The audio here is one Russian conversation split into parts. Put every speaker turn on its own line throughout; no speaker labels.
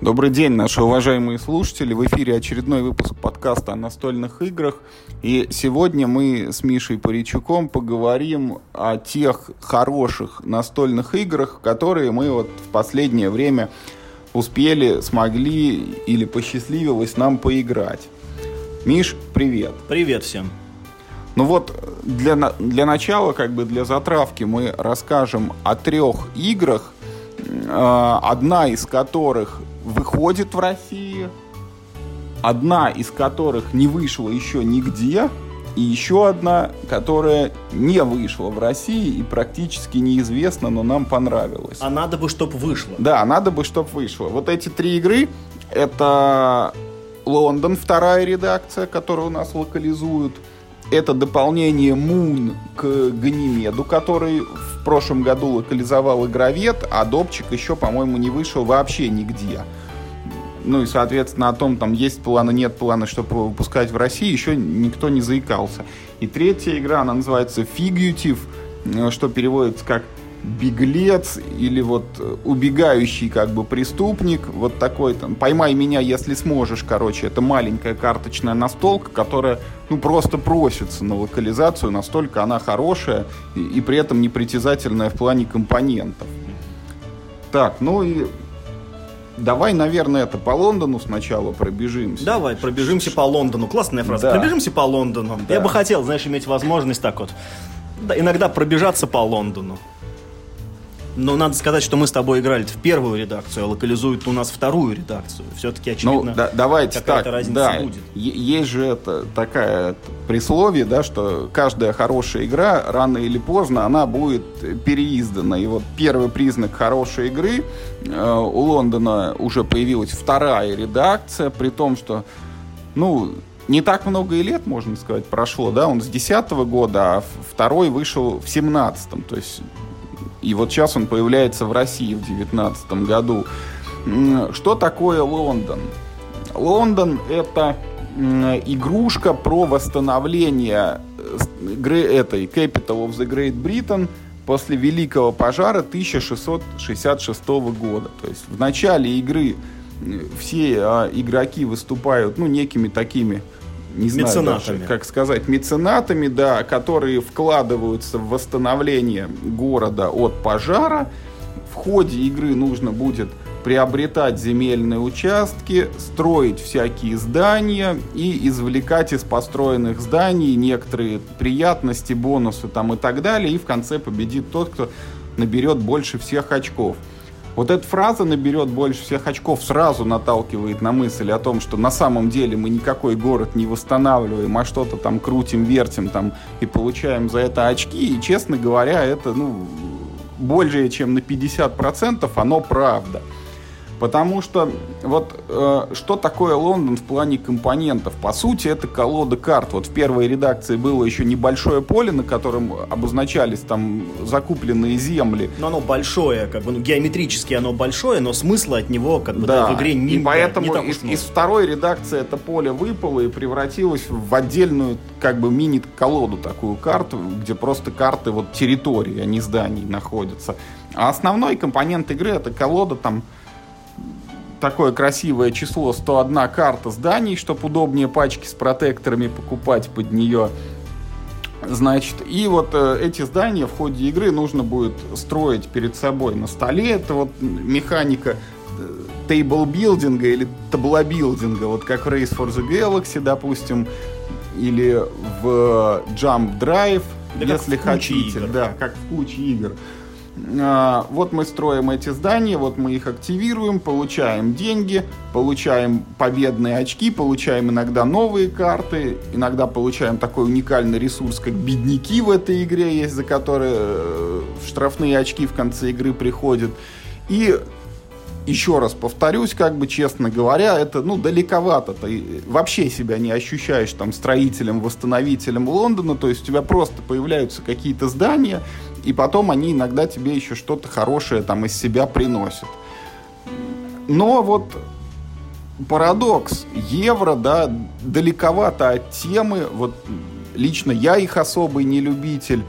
Добрый день, наши уважаемые слушатели. В эфире очередной выпуск подкаста о настольных играх. И сегодня мы с Мишей Паричуком поговорим о тех хороших настольных играх, которые мы вот в последнее время успели, смогли или посчастливилось нам поиграть. Миш, привет.
Привет всем.
Ну вот, для, для начала, как бы для затравки, мы расскажем о трех играх, э, одна из которых выходит в России, одна из которых не вышла еще нигде, и еще одна, которая не вышла в России и практически неизвестна, но нам понравилась.
А надо бы, чтобы вышло.
Да, надо бы, чтобы вышло. Вот эти три игры, это Лондон, вторая редакция, которую у нас локализуют. Это дополнение Moon к Ганимеду, который в прошлом году локализовал игровед, а Добчик еще, по-моему, не вышел вообще нигде. Ну и, соответственно, о том, там есть планы, нет плана, чтобы выпускать в России, еще никто не заикался. И третья игра, она называется Figutive, э, что переводится как беглец или вот э, убегающий как бы преступник, вот такой там, поймай меня, если сможешь, короче, это маленькая карточная настолка, которая, ну, просто просится на локализацию, настолько она хорошая и, и при этом непритязательная в плане компонентов. Так, ну и Давай, наверное, это по Лондону сначала пробежимся.
Давай, пробежимся по Лондону. Классная фраза. Да. Пробежимся по Лондону. Да. Я бы хотел, знаешь, иметь возможность так вот да, иногда пробежаться по Лондону. Но надо сказать, что мы с тобой играли в первую редакцию, а локализуют у нас вторую редакцию. Все-таки, очевидно,
ну, да, давайте
какая-то
так,
разница
да,
будет.
Есть же это такая присловие, да, что каждая хорошая игра рано или поздно она будет переиздана. И вот первый признак хорошей игры э, у Лондона уже появилась вторая редакция, при том, что ну, не так много и лет, можно сказать, прошло, да, он с 10 года, а второй вышел в 17 то есть и вот сейчас он появляется в России в 2019 году. Что такое Лондон? Лондон это игрушка про восстановление э, этой Capital of the Great Britain после Великого пожара 1666 года. То есть в начале игры все а, игроки выступают ну, некими такими не знаю даже, как сказать, меценатами, да, которые вкладываются в восстановление города от пожара. В ходе игры нужно будет приобретать земельные участки, строить всякие здания и извлекать из построенных зданий некоторые приятности, бонусы там и так далее. И в конце победит тот, кто наберет больше всех очков. Вот эта фраза наберет больше всех очков, сразу наталкивает на мысль о том, что на самом деле мы никакой город не восстанавливаем, а что-то там крутим, вертим там и получаем за это очки. И, честно говоря, это, ну, более чем на 50% оно правда. Потому что вот э, что такое Лондон в плане компонентов? По сути, это колода карт. Вот в первой редакции было еще небольшое поле, на котором обозначались там закупленные земли.
Но оно большое, как бы ну, геометрически оно большое, но смысла от него как бы да, да, в игре не
И поэтому не из, из второй редакции это поле выпало и превратилось в отдельную как бы мини-колоду такую карту, где просто карты вот территории, а не зданий находятся. А основной компонент игры это колода там такое красивое число 101 карта зданий, чтобы удобнее пачки с протекторами покупать под нее. Значит, и вот э, эти здания в ходе игры нужно будет строить перед собой на столе. Это вот механика тейбл-билдинга или таблобилдинга, вот как в Race for the Galaxy, допустим, или в Jump Drive, да если хотите. Игр. Да, как в куче игр. Вот мы строим эти здания, вот мы их активируем, получаем деньги, получаем победные очки, получаем иногда новые карты, иногда получаем такой уникальный ресурс, как бедняки в этой игре есть, за которые э, штрафные очки в конце игры приходят. И еще раз повторюсь, как бы честно говоря, это ну далековато. Ты вообще себя не ощущаешь там строителем, восстановителем Лондона. То есть у тебя просто появляются какие-то здания, и потом они иногда тебе еще что-то хорошее там из себя приносят. Но вот парадокс. Евро, да, далековато от темы. Вот лично я их особый не любитель.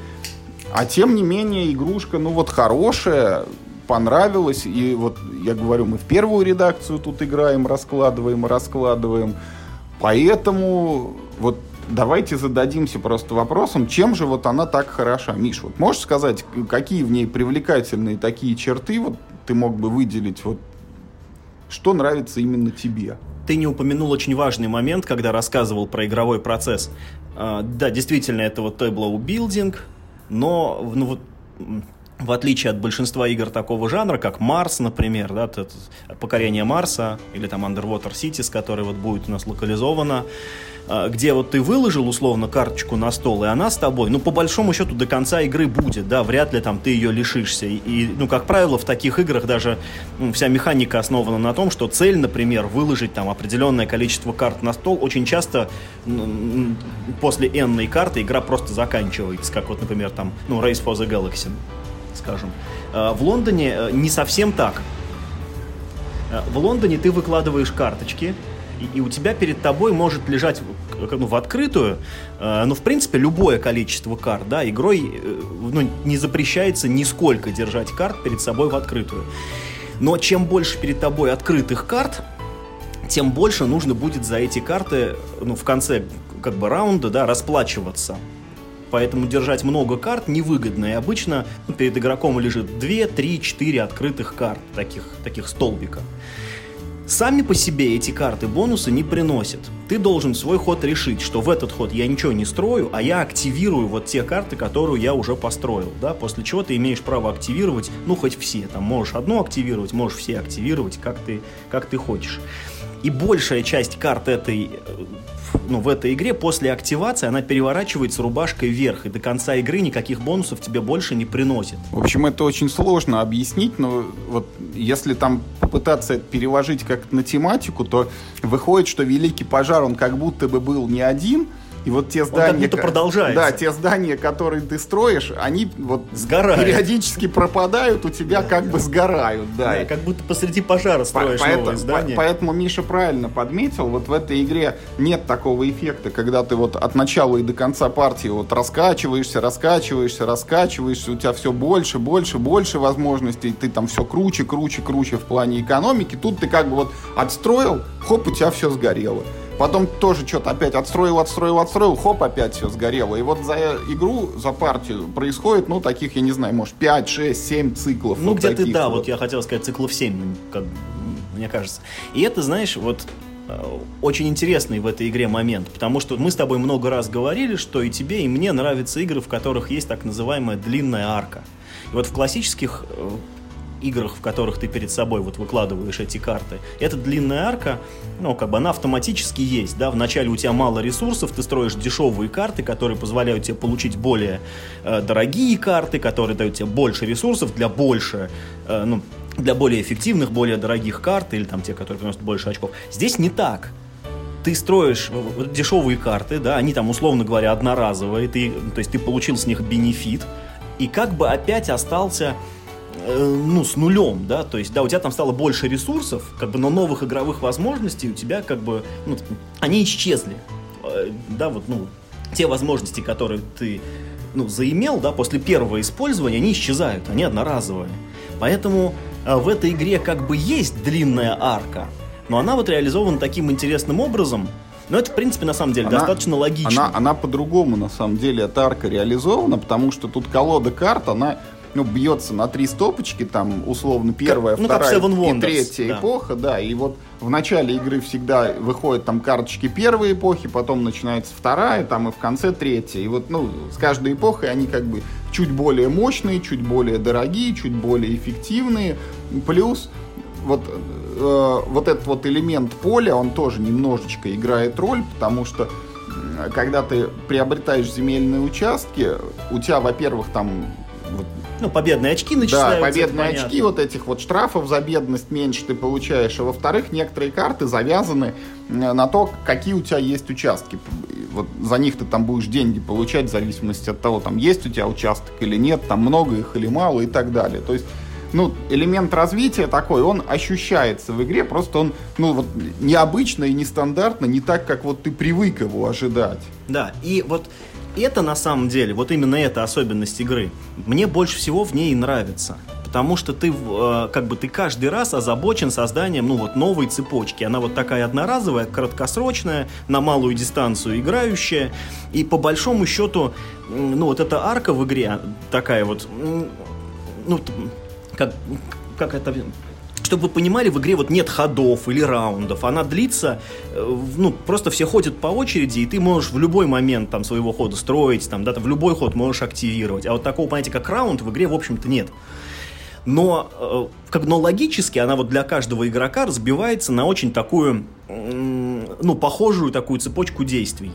А тем не менее игрушка, ну вот хорошая, понравилось. И вот я говорю, мы в первую редакцию тут играем, раскладываем, раскладываем. Поэтому вот давайте зададимся просто вопросом, чем же вот она так хороша. Миш, вот можешь сказать, какие в ней привлекательные такие черты вот ты мог бы выделить, вот что нравится именно тебе?
Ты не упомянул очень важный момент, когда рассказывал про игровой процесс. А, да, действительно, это вот tableau building, но ну, вот, в отличие от большинства игр такого жанра, как Марс, например, да, покорение Марса или там Underwater Cities, который вот будет у нас локализовано, где вот ты выложил условно карточку на стол, и она с тобой, ну, по большому счету, до конца игры будет, да, вряд ли там ты ее лишишься. И, ну, как правило, в таких играх даже ну, вся механика основана на том, что цель, например, выложить там определенное количество карт на стол, очень часто после n карты игра просто заканчивается, как вот, например, там, ну, Race for the Galaxy, скажем. А, в Лондоне э, не совсем так. А, в Лондоне ты выкладываешь карточки, и, и у тебя перед тобой может лежать ну, в открытую, э, ну, в принципе, любое количество карт, да, игрой э, ну, не запрещается нисколько держать карт перед собой в открытую. Но чем больше перед тобой открытых карт, тем больше нужно будет за эти карты, ну, в конце как бы раунда, да, расплачиваться. Поэтому держать много карт невыгодно. И обычно ну, перед игроком лежит 2, 3, 4 открытых карт, таких, таких столбика. Сами по себе эти карты бонусы не приносят. Ты должен свой ход решить, что в этот ход я ничего не строю, а я активирую вот те карты, которые я уже построил, да, после чего ты имеешь право активировать, ну, хоть все, там, можешь одну активировать, можешь все активировать, как ты, как ты хочешь. И большая часть карт этой э, ну, в этой игре после активации она переворачивается рубашкой вверх, и до конца игры никаких бонусов тебе больше не приносит.
В общем, это очень сложно объяснить, но вот если там попытаться это переложить как на тематику, то выходит, что Великий пожар, он как будто бы был не один, и вот те здания... Он
как будто продолжается.
Да, те здания, которые ты строишь, они вот
сгорают.
периодически пропадают, у тебя как бы сгорают. Да,
да как будто посреди пожара строишь поэтому, новое здание.
поэтому Миша правильно подметил, вот в этой игре нет такого эффекта, когда ты вот от начала и до конца партии вот раскачиваешься, раскачиваешься, раскачиваешься, у тебя все больше, больше, больше возможностей, ты там все круче, круче, круче в плане экономики. Тут ты как бы вот отстроил, хоп, у тебя все сгорело. Потом тоже что-то опять отстроил, отстроил, отстроил, хоп, опять все сгорело. И вот за игру, за партию происходит, ну, таких, я не знаю, может, 5, 6, 7 циклов.
Ну, вот где-то, да, вот. вот я хотел сказать циклов 7, ну, как, мне кажется. И это, знаешь, вот э, очень интересный в этой игре момент, потому что мы с тобой много раз говорили, что и тебе, и мне нравятся игры, в которых есть так называемая длинная арка. И вот в классических э, играх, в которых ты перед собой вот выкладываешь эти карты, эта длинная арка, ну, как бы она автоматически есть, да, вначале у тебя мало ресурсов, ты строишь дешевые карты, которые позволяют тебе получить более э, дорогие карты, которые дают тебе больше ресурсов для больше, э, ну, для более эффективных, более дорогих карт, или там те, которые приносят больше очков. Здесь не так. Ты строишь дешевые карты, да, они там, условно говоря, одноразовые, ты, то есть ты получил с них бенефит, и как бы опять остался Э, ну, с нулем, да, то есть, да, у тебя там стало больше ресурсов, как бы, но новых игровых возможностей у тебя, как бы, ну, они исчезли, э, да, вот, ну, те возможности, которые ты, ну, заимел, да, после первого использования, они исчезают, они одноразовые. Поэтому э, в этой игре как бы есть длинная арка, но она вот реализована таким интересным образом, но это, в принципе, на самом деле, она, достаточно логично.
Она, она по-другому, на самом деле, эта арка реализована, потому что тут колода карт, она ну, бьется на три стопочки, там, условно, первая, как, вторая ну, и третья да. эпоха, да, и вот в начале игры всегда выходят там карточки первой эпохи, потом начинается вторая, там, и в конце третья, и вот, ну, с каждой эпохой они как бы чуть более мощные, чуть более дорогие, чуть более эффективные, плюс вот, э, вот этот вот элемент поля, он тоже немножечко играет роль, потому что когда ты приобретаешь земельные участки, у тебя, во-первых, там
ну, победные очки начисляются.
Да, победные очки, вот этих вот штрафов за бедность меньше ты получаешь. А во-вторых, некоторые карты завязаны э, на то, какие у тебя есть участки. Вот за них ты там будешь деньги получать в зависимости от того, там есть у тебя участок или нет, там много их или мало и так далее. То есть ну, элемент развития такой, он ощущается в игре, просто он, ну, вот, необычно и нестандартно, не так, как вот ты привык его ожидать.
Да, и вот это на самом деле, вот именно эта особенность игры, мне больше всего в ней нравится. потому что ты, э, как бы, ты каждый раз озабочен созданием, ну, вот, новой цепочки. Она вот такая одноразовая, краткосрочная, на малую дистанцию играющая, и по большому счету, ну, вот эта арка в игре такая вот, ну, как, как это чтобы вы понимали, в игре вот нет ходов или раундов. Она длится, э, ну, просто все ходят по очереди, и ты можешь в любой момент там своего хода строить, там, да, ты в любой ход можешь активировать. А вот такого понятия, как раунд, в игре, в общем-то, нет. Но, э, как, но логически она вот для каждого игрока разбивается на очень такую, ну, похожую такую цепочку действий.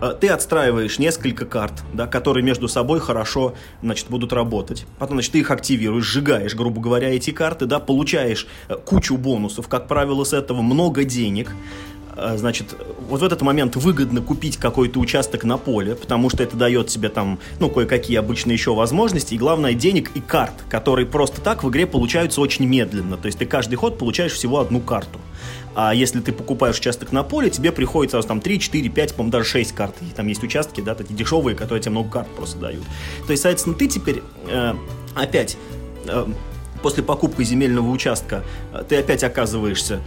Э, ты отстраиваешь несколько карт, да, которые между собой хорошо, значит, будут работать. Потом, значит, ты их активируешь, сжигаешь, грубо говоря, эти карты, да, получаешь э, кучу бонусов, как правило, с этого много денег. Э, значит, вот в этот момент выгодно купить какой-то участок на поле, потому что это дает тебе там, ну, кое-какие обычно еще возможности, и главное, денег и карт, которые просто так в игре получаются очень медленно. То есть ты каждый ход получаешь всего одну карту. А если ты покупаешь участок на поле, тебе приходится там 3, 4, 5, по-моему, даже 6 карт. И там есть участки, да, такие дешевые, которые тебе много карт просто дают. То есть, соответственно, ты теперь э, опять э, после покупки земельного участка э, ты опять оказываешься,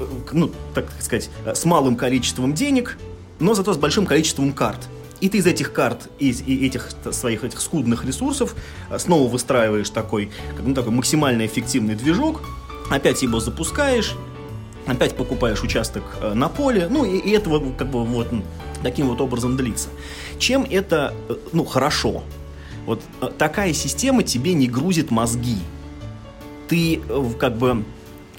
э, ну, так сказать, э, с малым количеством денег, но зато с большим количеством карт. И ты из этих карт, из и этих своих этих скудных ресурсов э, снова выстраиваешь такой, ну, такой максимально эффективный движок, опять его запускаешь, опять покупаешь участок э, на поле, ну и, и это как бы вот таким вот образом длится. Чем это, э, ну, хорошо? Вот э, такая система тебе не грузит мозги. Ты как бы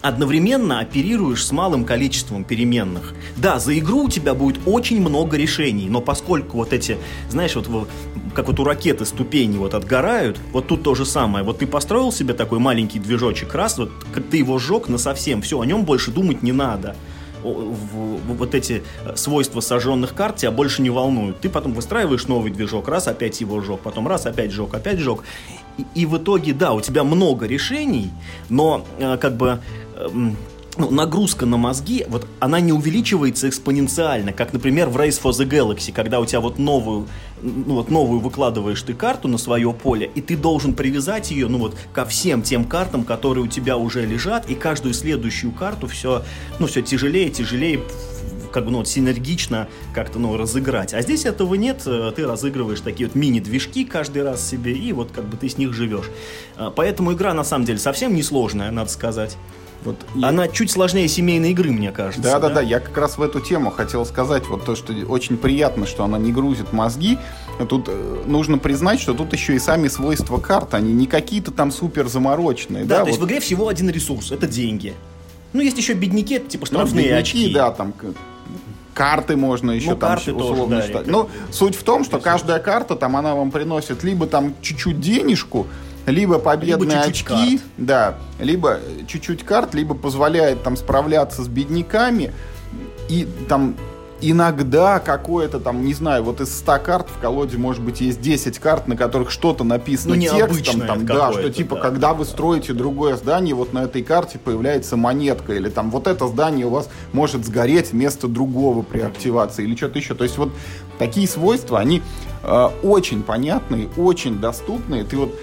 одновременно оперируешь с малым количеством переменных. Да, за игру у тебя будет очень много решений, но поскольку вот эти, знаешь, вот как вот у ракеты ступени вот отгорают, вот тут то же самое. Вот ты построил себе такой маленький движочек, раз, вот ты его сжег на совсем, все, о нем больше думать не надо вот эти свойства сожженных карт тебя больше не волнуют. Ты потом выстраиваешь новый движок, раз опять его сжег, потом раз опять сжег, опять сжег. И, и в итоге, да, у тебя много решений, но э, как бы Эм, ну, нагрузка на мозги, вот она не увеличивается экспоненциально, как, например, в Race for the Galaxy, когда у тебя вот новую, ну, вот новую выкладываешь ты карту на свое поле, и ты должен привязать ее, ну, вот, ко всем тем картам, которые у тебя уже лежат, и каждую следующую карту все, ну, все тяжелее, тяжелее как бы, ну, вот, синергично как-то, ну, разыграть. А здесь этого нет, э, ты разыгрываешь такие вот мини-движки каждый раз себе, и вот как бы ты с них живешь. Э, поэтому игра, на самом деле, совсем несложная, надо сказать. Вот Она я... чуть сложнее семейной игры, мне кажется.
Да, да, да, да. Я как раз в эту тему хотел сказать, вот то, что очень приятно, что она не грузит мозги. Тут э, нужно признать, что тут еще и сами свойства карт, они не какие-то там супер замороченные.
Да,
да
то вот. есть в игре всего один ресурс, это деньги. Ну, есть еще бедняки, это типа ну, штрафные ну, бедняки, очки.
да, там карты можно еще ну, там карты условно тоже, да, Ну, суть в том, что каждая карта там она вам приносит либо там чуть-чуть денежку, либо победные либо чуть -чуть очки, карт. да, либо чуть-чуть карт, либо позволяет там справляться с бедняками и там иногда какое-то там, не знаю, вот из 100 карт в колоде, может быть, есть 10 карт, на которых что-то написано ну, текстом, там, да, что типа, да, когда вы строите другое здание, вот на этой карте появляется монетка, или там вот это здание у вас может сгореть вместо другого при активации, или что-то еще. То есть вот такие свойства, они э, очень понятные, очень доступные. Ты вот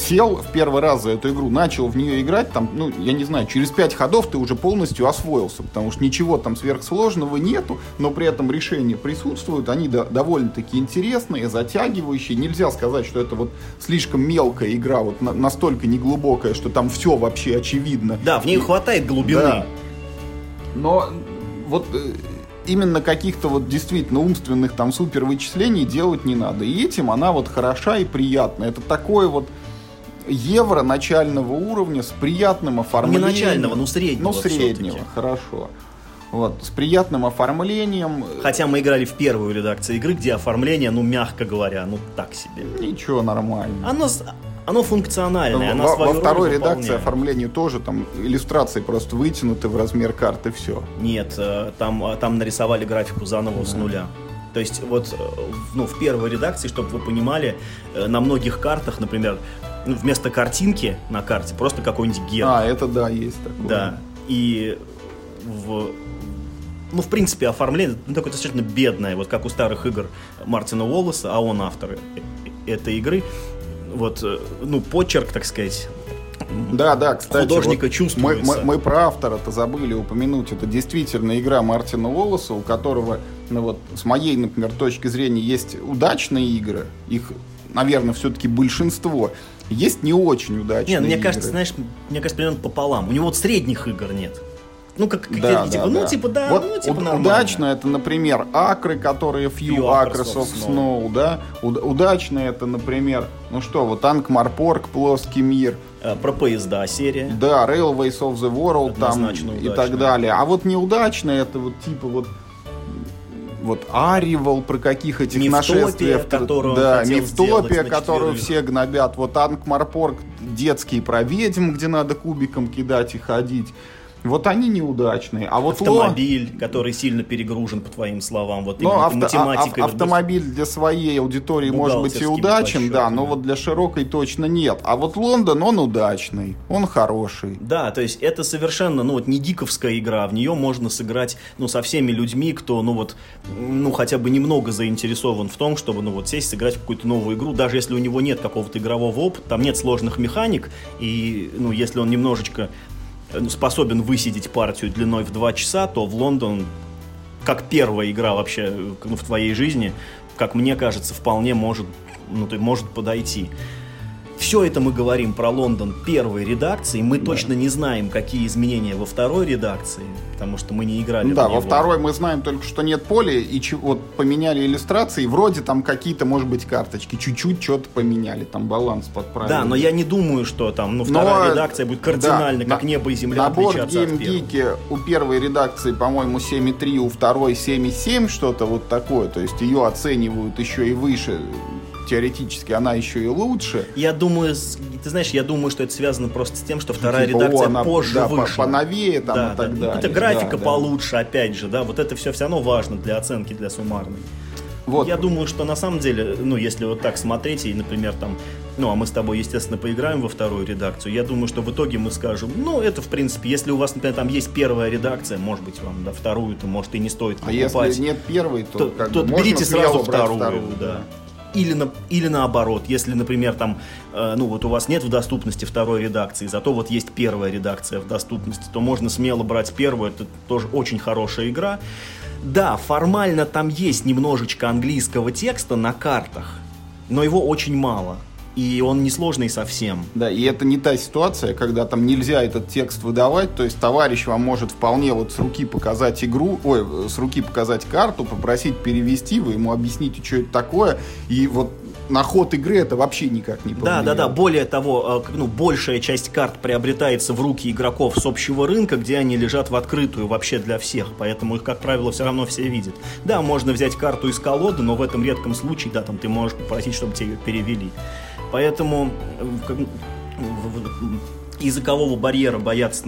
сел в первый раз за эту игру, начал в нее играть, там, ну, я не знаю, через пять ходов ты уже полностью освоился, потому что ничего там сверхсложного нету, но при этом решения присутствуют, они до, довольно-таки интересные, затягивающие. Нельзя сказать, что это вот слишком мелкая игра, вот на, настолько неглубокая, что там все вообще очевидно.
Да, в ней хватает глубины. Да.
Но вот э, именно каких-то вот действительно умственных там супер вычислений делать не надо. И этим она вот хороша и приятна. Это такое вот евро начального уровня с приятным оформлением.
Не начального, но среднего.
Ну, среднего, хорошо. Вот, с приятным оформлением.
Хотя мы играли в первую редакцию игры, где оформление, ну, мягко говоря, ну, так себе.
Ничего, нормально.
Оно, оно функциональное,
оно Во, во второй редакции оформления тоже там иллюстрации просто вытянуты в размер карты, все.
Нет, э, там, э, там нарисовали графику заново да. с нуля. То есть вот э, ну, в первой редакции, чтобы вы понимали, на многих картах, например, ну, вместо картинки на карте просто какой-нибудь герб.
А, это да, есть такое.
Да. И в ну, в принципе, оформление ну, такое достаточно бедное, вот как у старых игр Мартина Уоллеса, а он автор этой игры. Вот, э, ну, почерк, так сказать,
да, да, кстати.
Художника вот чувствуется.
Мы, мы, мы про автора-то забыли упомянуть. Это действительно игра Мартина Волоса, у которого, ну вот, с моей, например, точки зрения, есть удачные игры. Их, наверное, все-таки большинство. Есть не очень удачные
Не, ну, мне
игры.
кажется, знаешь, мне кажется, примерно пополам. У него вот средних игр нет. Ну, как, как
да,
типа,
да,
ну,
да.
типа, да,
вот
ну, типа, нормально.
Удачно это, например, акры, которые Few,
Few
Acres of
of
Snow, да. Уд- удачно это, например, ну что, вот Танк Марпорг, Плоский мир,
Э, Про поезда серия.
да, Railways of the World там
Однозначно
и
удачно.
так далее. А вот неудачно это вот типа вот вот Аривал, про каких этих
Мифтопия,
нашествиях.
которую
да, Мифтопия, которую все гнобят. Вот Анк Марпорг детский про ведьм, где надо кубиком кидать и ходить. Вот они неудачные. А вот Ло-
Автомобиль, который сильно перегружен, по твоим словам. Вот
Ну,
именно
авто-
математика.
а- ав- автомобиль для своей аудитории может быть и удачен, да, но вот для широкой точно нет. А вот Лондон, он удачный, он хороший.
Да, то есть это совершенно, ну вот не гиковская игра, в нее можно сыграть, ну со всеми людьми, кто, ну вот, ну хотя бы немного заинтересован в том, чтобы, ну вот сесть, сыграть в какую-то новую игру, даже если у него нет какого-то игрового опыта, там нет сложных механик, и, ну если он немножечко способен высидеть партию длиной в 2 часа, то в Лондон, как первая игра вообще э, ну, в твоей жизни, как мне кажется, вполне может, ну, ты, может подойти. Все это мы говорим про Лондон первой редакции. Мы точно не знаем, какие изменения во второй редакции, потому что мы не играли.
Ну да,
него.
во второй мы знаем только, что нет поля, и вот поменяли иллюстрации, вроде там какие-то, может быть, карточки, чуть-чуть что-то поменяли, там баланс подправили.
Да, но я не думаю, что там, ну,
Но,
вторая редакция будет кардинально,
да,
как
на-
небо и земля,
На борт
отличаться от
Game
первой.
Geek у первой редакции, по-моему, 7,3, у второй 7,7, что-то вот такое. То есть ее оценивают еще и выше. Теоретически она еще и лучше.
Я думаю, ты знаешь, я думаю, что это связано просто с тем, что вторая
Типа,
редакция
о, она,
позже
да,
вышла.
поновее там
да,
и так
да.
далее.
Это графика
Да, да.
получше, опять же, да, вот это все все равно важно для оценки, для суммарной.
Вот.
Я думаю, что на самом деле, ну, если вот так смотреть, и, например, там, ну, а мы с тобой, естественно, поиграем во вторую редакцию, я думаю, что в итоге мы скажем, ну, это, в принципе, если у вас, например, там есть первая редакция, может быть, вам, да, вторую, то, может, и не стоит
А
покупать.
если нет первой, то,
то,
как
то
можно
берите сразу
брать
вторую, да. Или, на, или наоборот, если, например, там, э, ну вот у вас нет в доступности второй редакции, зато вот есть первая редакция в доступности, то можно смело брать первую, это тоже очень хорошая игра. Да, формально там есть немножечко английского текста на картах, но его очень мало. И он несложный совсем.
Да, и это не та ситуация, когда там нельзя этот текст выдавать, то есть товарищ вам может вполне вот с руки показать игру, ой, с руки показать карту, попросить перевести, вы ему объясните, что это такое, и вот на ход игры это вообще никак не
Да,
повлияет.
да, да. Более того, э, ну, большая часть карт приобретается в руки игроков с общего рынка, где они лежат в открытую вообще для всех. Поэтому их, как правило, все равно все видят. Да, можно взять карту из колоды, но в этом редком случае, да, там ты можешь попросить, чтобы тебе ее перевели. Поэтому э, языкового барьера бояться,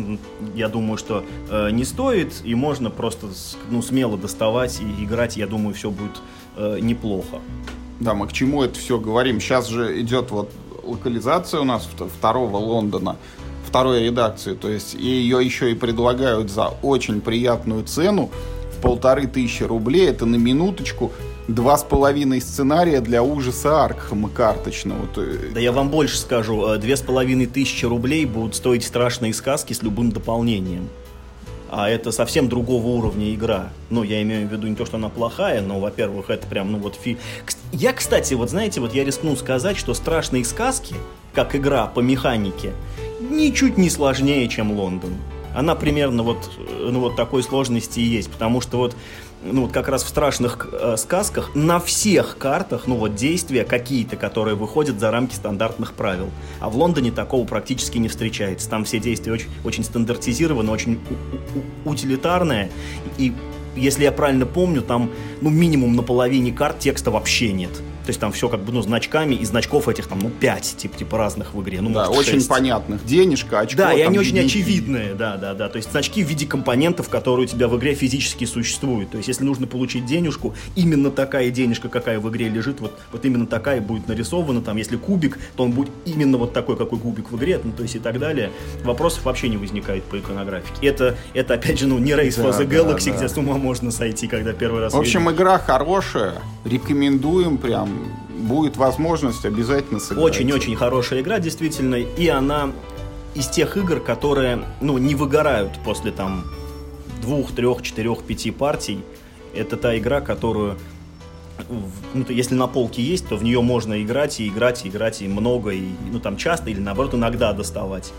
я думаю, что э, не стоит, и можно просто ну, смело доставать и играть, я думаю, все будет э, неплохо.
Да, мы к чему это все говорим? Сейчас же идет вот локализация у нас вт- второго Лондона, второй редакции, то есть и ее еще и предлагают за очень приятную цену. В полторы тысячи рублей, это на минуточку два с половиной сценария для ужаса Аркхема карточного. То-
Да я вам больше скажу, э, две с половиной тысячи рублей будут стоить страшные сказки с любым дополнением. А это совсем другого уровня игра. Ну, я имею в виду не то, что она плохая, но, во-первых, это прям, ну вот фи... Я, кстати, вот знаете, вот я рискну сказать, что страшные сказки, как игра по механике, ничуть не сложнее, чем Лондон. Она примерно вот, э, ну, вот такой сложности и есть, потому что вот ну вот как раз в страшных э, сказках на всех картах, ну вот действия какие-то, которые выходят за рамки стандартных правил. А в Лондоне такого практически не встречается. Там все действия очень, очень стандартизированы, очень утилитарные. И если я правильно помню, там ну минимум на половине карт текста вообще нет. То есть там все как бы ну значками, и значков этих там ну 5 типа, типа разных в игре. Ну,
да,
может,
очень
6.
понятных. Денежка, очко.
Да, и они очень
деньги.
очевидные, да, да, да. То есть значки в виде компонентов, которые у тебя в игре физически существуют. То есть если нужно получить денежку, именно такая денежка, какая в игре лежит, вот, вот именно такая будет нарисована. Там, если кубик, то он будет именно вот такой, какой кубик в игре, ну, то есть и так далее. Вопросов вообще не возникает по иконографике. Это, это опять же, ну, не Race for
Да,
the
да,
Galaxy,
да.
где с ума можно сойти, когда первый раз
В общем,
видишь.
игра хорошая, рекомендуем прям. Будет возможность обязательно сыграть.
Очень-очень хорошая игра, действительно, и она из тех игр, которые, ну, не выгорают после там двух, трех, четырех, пяти партий. Это та игра, которую ну, то если на полке есть, то в нее можно играть и играть, и играть, и много, и ну там часто или наоборот иногда доставать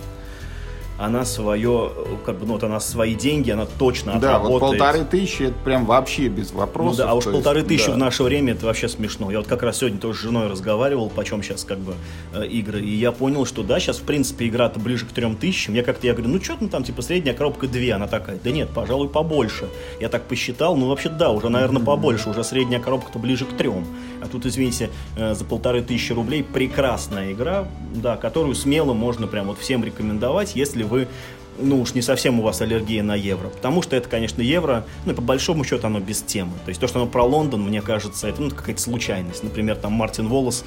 она свое, как бы, ну, вот она свои деньги, она точно
да, отработает. Да, вот полторы тысячи, это прям вообще без вопросов.
Ну, да, а уж полторы есть, тысячи да. в наше время, это вообще смешно. Я вот как раз сегодня тоже с женой разговаривал, почем сейчас как бы э, игры, и я понял, что да, сейчас в принципе игра-то ближе к трем тысячам. Я как-то, я говорю, ну что там, типа, средняя коробка две, она такая, да нет, пожалуй, побольше. Я так посчитал, ну вообще да, уже, наверное, побольше, уже средняя коробка-то ближе к трем. А тут, извините, э, за полторы тысячи рублей прекрасная игра, да, которую смело можно прям вот всем рекомендовать, если вы ну уж не совсем у вас аллергия на евро. Потому что это, конечно, евро, ну и по большому счету оно без темы. То есть то, что оно про Лондон, мне кажется, это ну, какая-то случайность. Например, там Мартин Волос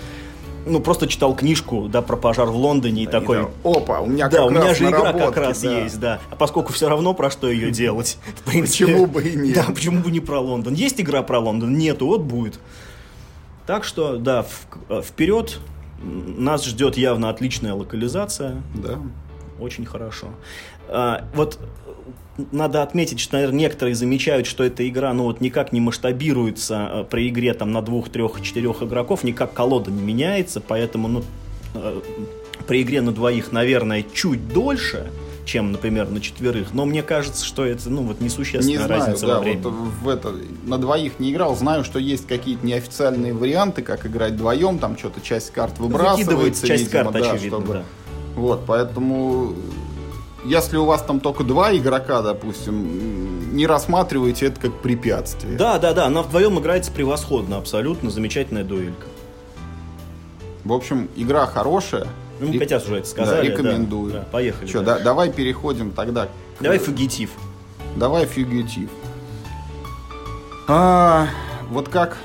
ну, просто читал книжку, да, про пожар в Лондоне и, и такой... Да,
Опа, у меня
да,
как
у меня же игра
как
раз да. есть, да. А поскольку все равно про что ее делать,
в принципе... Почему бы и нет?
Да, почему бы не про Лондон? Есть игра про Лондон? Нету, вот будет. Так что, да, в, вперед. Нас ждет явно отличная локализация.
Да.
Очень хорошо. А, вот надо отметить, что, наверное, некоторые замечают, что эта игра, ну вот никак не масштабируется э, при игре там на двух, трех, четырех игроков, никак колода не меняется, поэтому, ну, э, при игре на двоих, наверное, чуть дольше, чем, например, на четверых. Но мне кажется, что это, ну, вот несущественная
не знаю,
разница
да,
во времени.
Вот в это, на двоих не играл. Знаю, что есть какие-то неофициальные варианты, как играть вдвоем, там что-то часть карт выбрасывается.
часть
видимо,
карт, да, очевидно, чтобы... да.
Вот, поэтому если у вас там только два игрока, допустим, не рассматривайте это как препятствие.
Да, да, да, она вдвоем играется превосходно, абсолютно замечательная дуэлька.
В общем, игра хорошая.
Ну, мы хотят уже это сказали.
Да, рекомендую.
Да, да, поехали.
Что, да, давай переходим тогда.
Давай фугитив.
Давай фугитив. А, вот как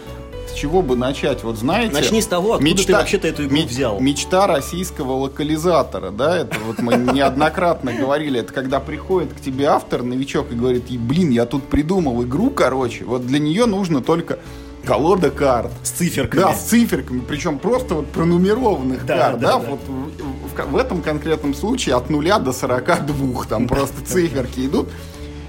с чего бы начать? Вот знаете...
Начни с того, откуда мечта, ты вообще-то эту игру взял.
Мечта российского локализатора, да, это вот мы неоднократно говорили, это когда приходит к тебе автор, новичок, и говорит, блин, я тут придумал игру, короче, вот для нее нужно только колода карт.
С циферками.
Да, с циферками, причем просто вот пронумерованных да, карт, да, да, да. вот в, в, в этом конкретном случае от нуля до 42 там просто циферки идут.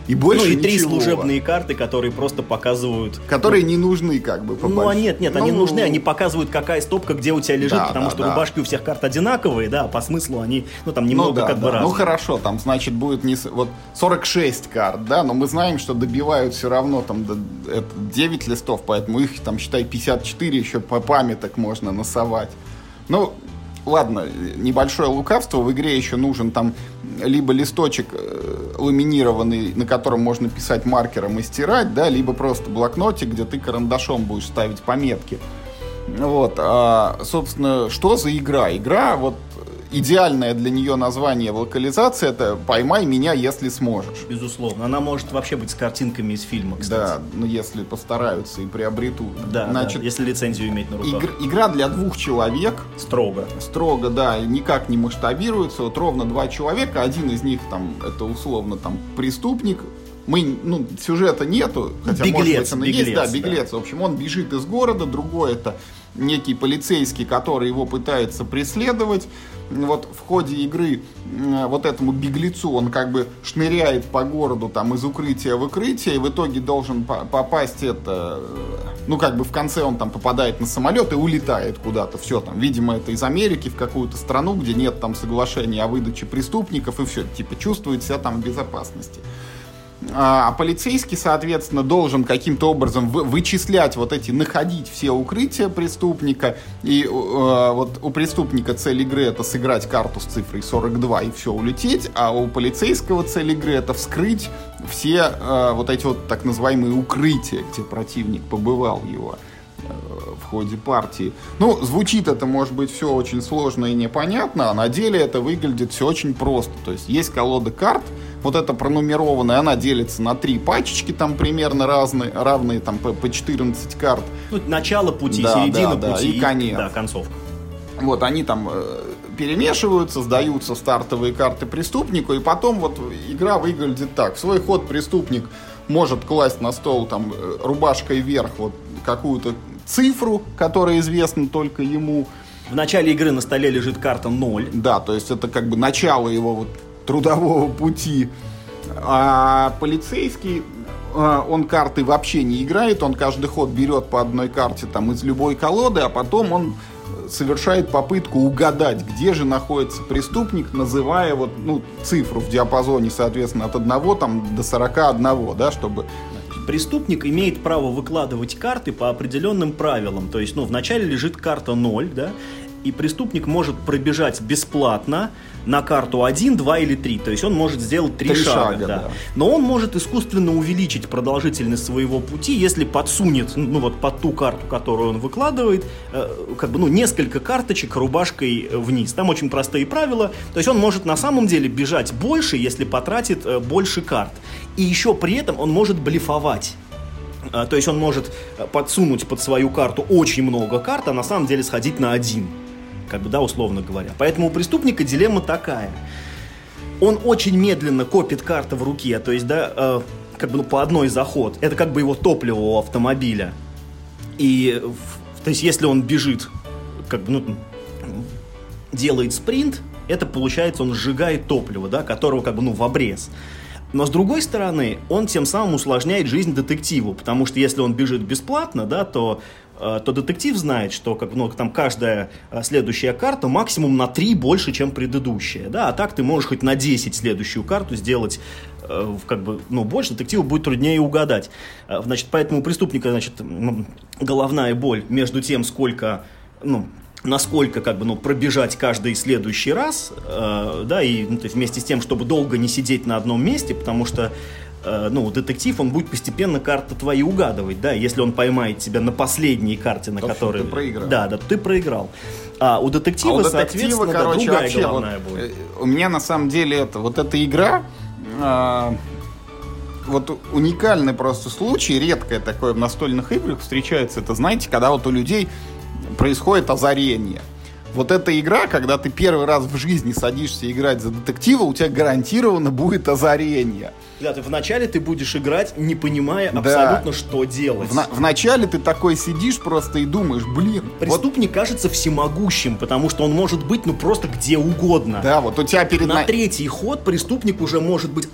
И больше
Ну и три
ничего.
служебные карты, которые просто показывают...
Которые не нужны как бы.
По ну а нет, нет, ну, они нужны, они показывают, какая стопка где у тебя лежит, да, потому да, что да. рубашки у всех карт одинаковые, да, по смыслу они, ну там немного ну, да, как да. бы разные.
Ну хорошо, там значит будет не... Вот 46 карт, да, но мы знаем, что добивают все равно там это 9 листов, поэтому их там, считай, 54 еще по памяток можно насовать. Ну, ладно, небольшое лукавство, в игре еще нужен там либо листочек э, ламинированный, на котором можно писать маркером и стирать, да, либо просто блокнотик, где ты карандашом будешь ставить пометки. Вот, а, собственно, что за игра? Игра, вот идеальное для нее название в локализации это «Поймай меня, если сможешь».
Безусловно. Она может вообще быть с картинками из фильма, кстати.
Да, ну если постараются и приобретут.
Да, Значит, да, если лицензию иметь на руках.
Игр, игра для двух человек.
Строго.
Строго, да, никак не масштабируется. Вот ровно два человека, один из них там, это условно там преступник, мы, ну, сюжета нету, хотя,
беглец,
может быть,
он беглец, есть,
да, беглец. Да. В общем, он бежит из города, другой это некий полицейский, который его пытается преследовать. Вот в ходе игры вот этому беглецу он как бы шныряет по городу там из укрытия в укрытие и в итоге должен попасть это ну как бы в конце он там попадает на самолет и улетает куда-то. Все там видимо это из Америки в какую-то страну где нет там соглашения о выдаче преступников и все типа чувствует себя там в безопасности а, а полицейский, соответственно, должен каким-то образом вычислять вот эти, находить все укрытия преступника. И э, вот у преступника цель игры это сыграть карту с цифрой 42 и все улететь, а у полицейского цель игры это вскрыть все э, вот эти вот так называемые укрытия, где противник побывал его в ходе партии. Ну, звучит это, может быть, все очень сложно и непонятно, а на деле это выглядит все очень просто. То есть есть колода карт, вот эта пронумерованная, она делится на три пачечки, там примерно разные, равные там по, по 14 карт.
Ну, начало пути, да, середина
да,
пути
да, и конец.
Да, концовка.
Вот, они там э, перемешиваются, сдаются стартовые карты преступнику, и потом вот игра выглядит так. В свой ход преступник может класть на стол там э, рубашкой вверх вот какую-то цифру, которая известна только ему,
В начале игры на столе лежит карта 0.
Да, то есть это как бы начало его вот трудового пути. А полицейский, а, он карты вообще не играет, он каждый ход берет по одной карте там из любой колоды, а потом он совершает попытку угадать, где же находится преступник, называя вот, ну, цифру в диапазоне, соответственно, от 1 там, до 41, да, чтобы
преступник имеет право выкладывать карты по определенным правилам. То есть, ну, вначале лежит карта 0, да, и преступник может пробежать бесплатно на карту 1, 2 или 3. То есть он может сделать 3, 3 шага. шага да. Да. Но он может искусственно увеличить продолжительность своего пути, если подсунет, ну вот под ту карту, которую он выкладывает, э, как бы, ну, несколько карточек рубашкой вниз. Там очень простые правила. То есть он может на самом деле бежать больше, если потратит э, больше карт. И еще при этом он может блефовать. Э, то есть он может э, подсунуть под свою карту очень много карт, а на самом деле сходить на один как бы, да, условно говоря. Поэтому у преступника дилемма такая. Он очень медленно копит карты в руке, то есть, да, э, как бы ну, по одной заход. Это как бы его топливо у автомобиля. И, то есть, если он бежит, как бы, ну, делает спринт, это получается, он сжигает топливо, да, которого как бы, ну, в обрез. Но с другой стороны, он тем самым усложняет жизнь детективу, потому что если он бежит бесплатно, да, то Э, то детектив знает, что как, ну, там каждая э, следующая карта максимум на 3 больше, чем предыдущая. Да? А так ты можешь хоть на 10 следующую карту сделать э, как бы, ну, больше, детективу будет труднее угадать. Значит, поэтому у преступника, значит, головная боль между тем, сколько, ну, насколько как бы ну пробежать каждый следующий раз, э, да и ну, то есть вместе с тем, чтобы долго не сидеть на одном месте, потому что Э, ну, детектив, он будет постепенно карты твои угадывать, да, если он поймает тебя на последней карте, на
то,
которой...
Ты проиграл.
Да, да, ты проиграл. А у детектива, а у детектива соответственно, короче, да, другая вообще,
вот, боль. Э, у меня на самом деле это, вот эта игра, э, вот уникальный просто случай, редкое такое в настольных играх встречается, это, знаете, когда вот у людей происходит озарение. Вот эта игра, когда ты первый раз в жизни садишься играть за детектива, у тебя гарантированно будет озарение.
Да, ты вначале ты будешь играть, не понимая да. абсолютно, что делать.
В, вначале ты такой сидишь просто и думаешь, блин.
Преступник вот... кажется всемогущим, потому что он может быть, ну, просто где угодно.
Да, вот у тебя перед...
На третий ход преступник уже может быть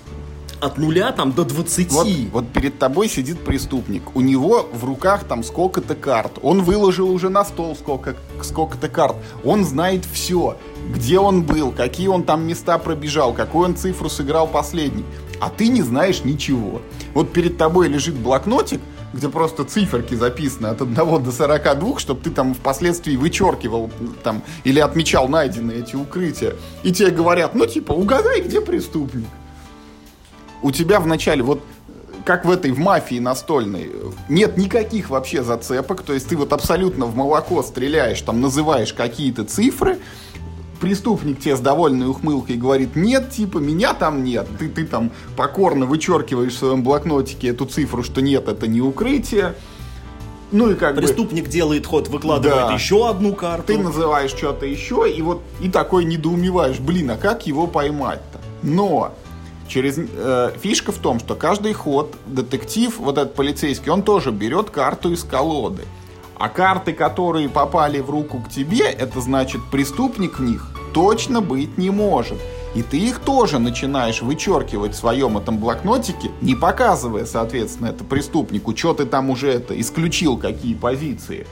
от нуля там до 20.
Вот, вот перед тобой сидит преступник. У него в руках там сколько-то карт. Он выложил уже на стол сколько, сколько-то карт. Он знает все. Где он был, какие он там места пробежал, какую он цифру сыграл последний. А ты не знаешь ничего. Вот перед тобой лежит блокнотик, где просто циферки записаны от 1 до 42, чтобы ты там впоследствии вычеркивал там или отмечал найденные эти укрытия. И тебе говорят, ну типа, угадай, где преступник у тебя вначале вот как в этой, в мафии настольной, нет никаких вообще зацепок, то есть ты вот абсолютно в молоко стреляешь, там называешь какие-то цифры, преступник тебе с довольной ухмылкой говорит, нет, типа, меня там нет. Ты, ты там покорно вычеркиваешь в своем блокнотике эту цифру, что нет, это не укрытие.
Ну и как Преступник бы... делает ход, выкладывает да. еще одну карту.
Ты называешь что-то еще, и вот и такой недоумеваешь, блин, а как его поймать-то? Но Через, э, фишка в том, что каждый ход детектив, вот этот полицейский, он тоже берет карту из колоды. А карты, которые попали в руку к тебе, это значит преступник в них точно быть не может. И ты их тоже начинаешь вычеркивать в своем этом блокнотике, не показывая, соответственно, это преступнику, что ты там уже это исключил, какие позиции.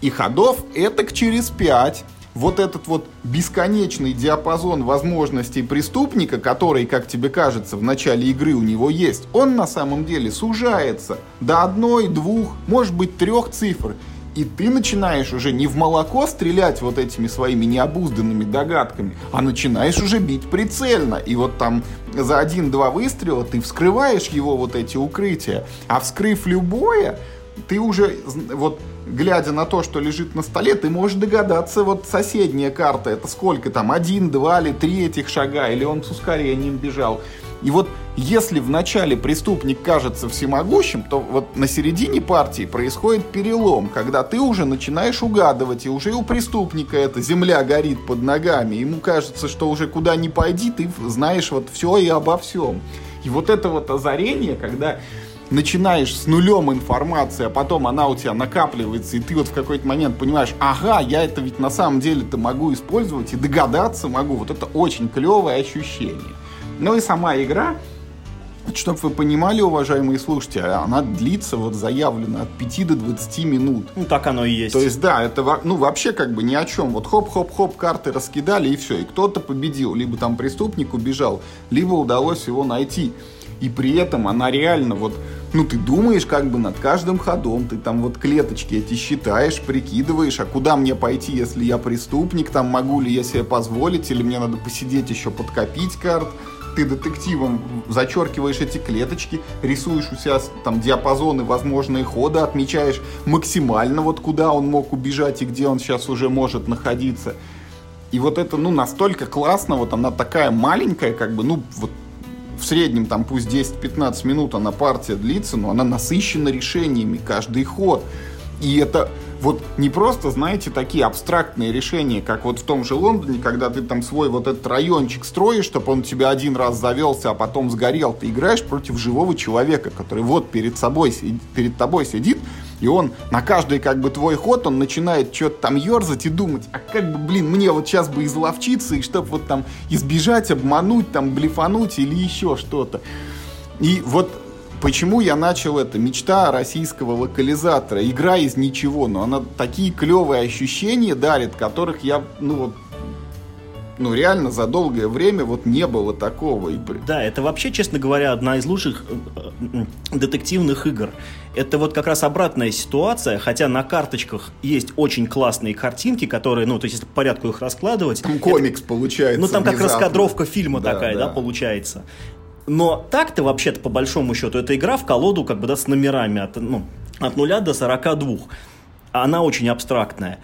И ходов это к через пять вот этот вот бесконечный диапазон возможностей преступника, который, как тебе кажется, в начале игры у него есть, он на самом деле сужается до одной, двух, может быть, трех цифр. И ты начинаешь уже не в молоко стрелять вот этими своими необузданными догадками, а начинаешь уже бить прицельно. И вот там за один-два выстрела ты вскрываешь его вот эти укрытия. А вскрыв любое, ты уже вот глядя на то, что лежит на столе, ты можешь догадаться, вот соседняя карта, это сколько там, один, два или три этих шага, или он с ускорением бежал. И вот если в начале преступник кажется всемогущим, то вот на середине партии происходит перелом, когда ты уже начинаешь угадывать, и уже у преступника эта земля горит под ногами, ему кажется, что уже куда ни пойди, ты знаешь вот все и обо всем. И вот это вот озарение, когда начинаешь с нулем информации, а потом она у тебя накапливается, и ты вот в какой-то момент понимаешь, ага, я это ведь на самом деле-то могу использовать и догадаться могу. Вот это очень клевое ощущение. Ну и сама игра, чтобы вы понимали, уважаемые слушатели, она длится, вот заявлено, от 5 до 20 минут.
Ну, так оно и есть.
То есть, да, это ну, вообще как бы ни о чем. Вот хоп-хоп-хоп, карты раскидали, и все. И кто-то победил. Либо там преступник убежал, либо удалось его найти. И при этом она реально вот, ну ты думаешь как бы над каждым ходом, ты там вот клеточки эти считаешь, прикидываешь, а куда мне пойти, если я преступник, там могу ли я себе позволить, или мне надо посидеть еще подкопить карт ты детективом зачеркиваешь эти клеточки, рисуешь у себя там диапазоны возможные ходы, отмечаешь максимально вот куда он мог убежать и где он сейчас уже может находиться. И вот это, ну, настолько классно, вот она такая маленькая, как бы, ну, вот в среднем там пусть 10-15 минут она партия длится, но она насыщена решениями каждый ход. И это вот не просто, знаете, такие абстрактные решения, как вот в том же Лондоне, когда ты там свой вот этот райончик строишь, чтобы он тебя один раз завелся, а потом сгорел. Ты играешь против живого человека, который вот перед собой, перед тобой сидит, и он на каждый как бы твой ход, он начинает что-то там ерзать и думать, а как бы, блин, мне вот сейчас бы изловчиться, и чтобы вот там избежать, обмануть, там, блефануть или еще что-то. И вот Почему я начал это? Мечта российского локализатора. Игра из ничего, но она такие клевые ощущения дарит, которых я, ну вот, ну реально за долгое время вот не было такого.
Да, это вообще, честно говоря, одна из лучших э, детективных игр. Это вот как раз обратная ситуация, хотя на карточках есть очень классные картинки, которые, ну, то есть если по порядку их раскладывать...
Комикс это, получается.
Ну, там как раскадровка фильма да, такая, да. да, получается. Но так-то, вообще-то, по большому счету, это игра в колоду, как бы, да, с номерами от, ну, от 0 до 42. Она очень абстрактная.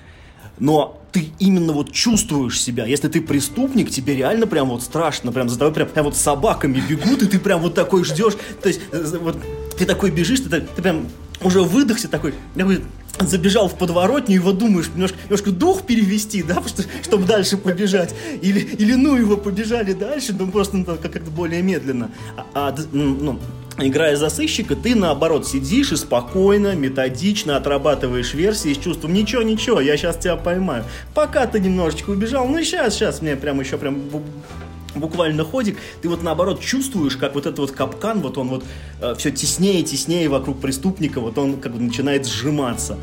Но ты именно вот чувствуешь себя. Если ты преступник, тебе реально прям вот страшно, прям за тобой прям, прям вот собаками бегут, и ты прям вот такой ждешь. То есть э, вот ты такой бежишь, ты, ты прям уже выдохся такой, такой забежал в подворотню, его думаешь, немножко, немножко дух перевести, да, что, чтобы дальше побежать. Или, или ну его побежали дальше, но просто ну, как-то более медленно. А, а ну, играя за сыщика, ты наоборот сидишь и спокойно, методично отрабатываешь версии с чувством ничего, ничего, я сейчас тебя поймаю. Пока ты немножечко убежал, ну сейчас, сейчас мне прям еще прям буквально ходик, ты вот наоборот чувствуешь, как вот этот вот капкан, вот он вот э, все теснее и теснее вокруг преступника, вот он как бы начинает сжиматься.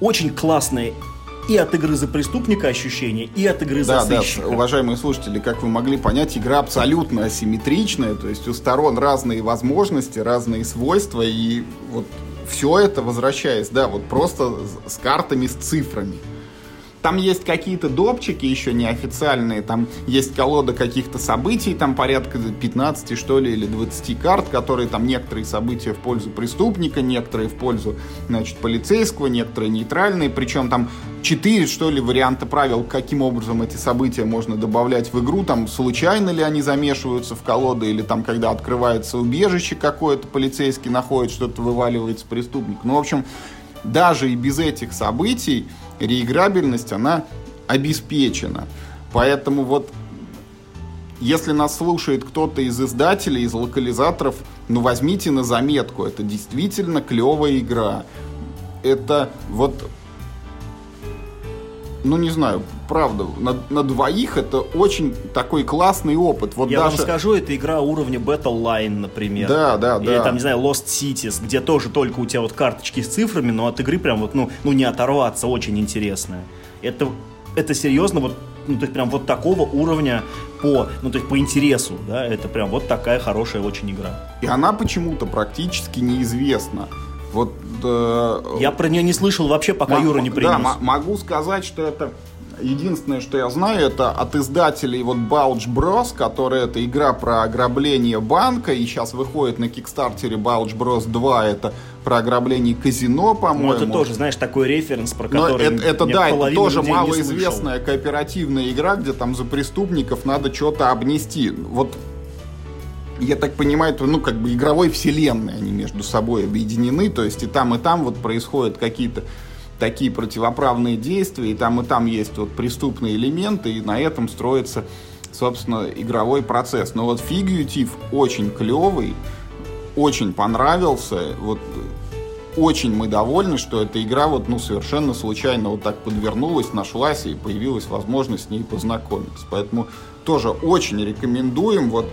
Очень классные и от игры за преступника ощущения, и от игры
да,
за сыщика.
Да, уважаемые слушатели, как вы могли понять, игра абсолютно асимметричная, то есть у сторон разные возможности, разные свойства, и вот все это, возвращаясь, да, вот просто с картами, с цифрами. Там есть какие-то допчики еще неофициальные, там есть колода каких-то событий, там порядка 15, что ли, или 20 карт, которые там некоторые события в пользу преступника, некоторые в пользу, значит, полицейского, некоторые нейтральные, причем там 4, что ли, варианта правил, каким образом эти события можно добавлять в игру, там случайно ли они замешиваются в колоды, или там, когда открывается убежище какое-то, полицейский находит, что-то вываливается преступник. Ну, в общем, даже и без этих событий реиграбельность, она обеспечена. Поэтому вот если нас слушает кто-то из издателей, из локализаторов, ну возьмите на заметку, это действительно клевая игра. Это вот, ну не знаю, правда, на, на двоих это очень такой классный опыт. Вот
Я
даже...
вам скажу, это игра уровня Battle Line, например.
Да, да,
Или
да.
там, не знаю, Lost Cities, где тоже только у тебя вот карточки с цифрами, но от игры прям вот, ну, ну не оторваться, очень интересная. Это, это серьезно вот ну, то есть прям вот такого уровня по, ну, то есть по интересу, да, это прям вот такая хорошая очень игра.
И она почему-то практически неизвестна. Вот, э,
Я про нее не слышал вообще, пока Юра не принес.
Да, могу сказать, что это Единственное, что я знаю, это от издателей вот Bulge Bros, которая это игра про ограбление банка, и сейчас выходит на Кикстартере Bulge Bros 2, это про ограбление казино, по-моему. Ну,
это тоже, знаешь, такой референс, про который
Но это, это да, это тоже малоизвестная кооперативная игра, где там за преступников надо что-то обнести. Вот я так понимаю, это, ну, как бы игровой вселенной они между собой объединены, то есть и там, и там вот происходят какие-то такие противоправные действия, и там и там есть вот преступные элементы, и на этом строится, собственно, игровой процесс. Но вот фигьютив очень клевый, очень понравился. Вот очень мы довольны, что эта игра вот, ну, совершенно случайно вот так подвернулась, нашлась и появилась возможность с ней познакомиться. Поэтому тоже очень рекомендуем. Вот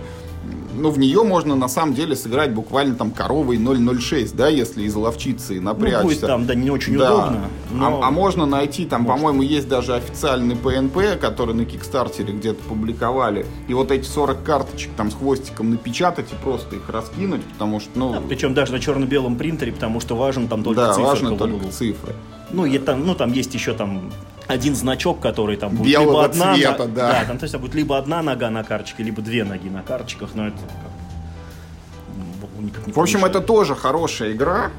ну, в нее можно на самом деле сыграть буквально там коровой 006, да, если из ловчицы напрячься. Ну, будет
там, да, не очень да. удобно.
А, но... А, а можно найти, там, по-моему, есть даже официальный ПНП, который на Кикстартере где-то публиковали. И вот эти 40 карточек там с хвостиком напечатать и просто их раскинуть, потому что, ну... Да,
причем даже на черно-белом принтере, потому что важен там только
да,
цифры.
Да, важно только цифры.
Ну, и там, ну, там есть еще там один значок, который там будет
Белого
либо одна,
цвета, да.
да, там то есть будет либо одна нога на карточке, либо две ноги на карточках, но это
никак не В общем, это тоже хорошая игра,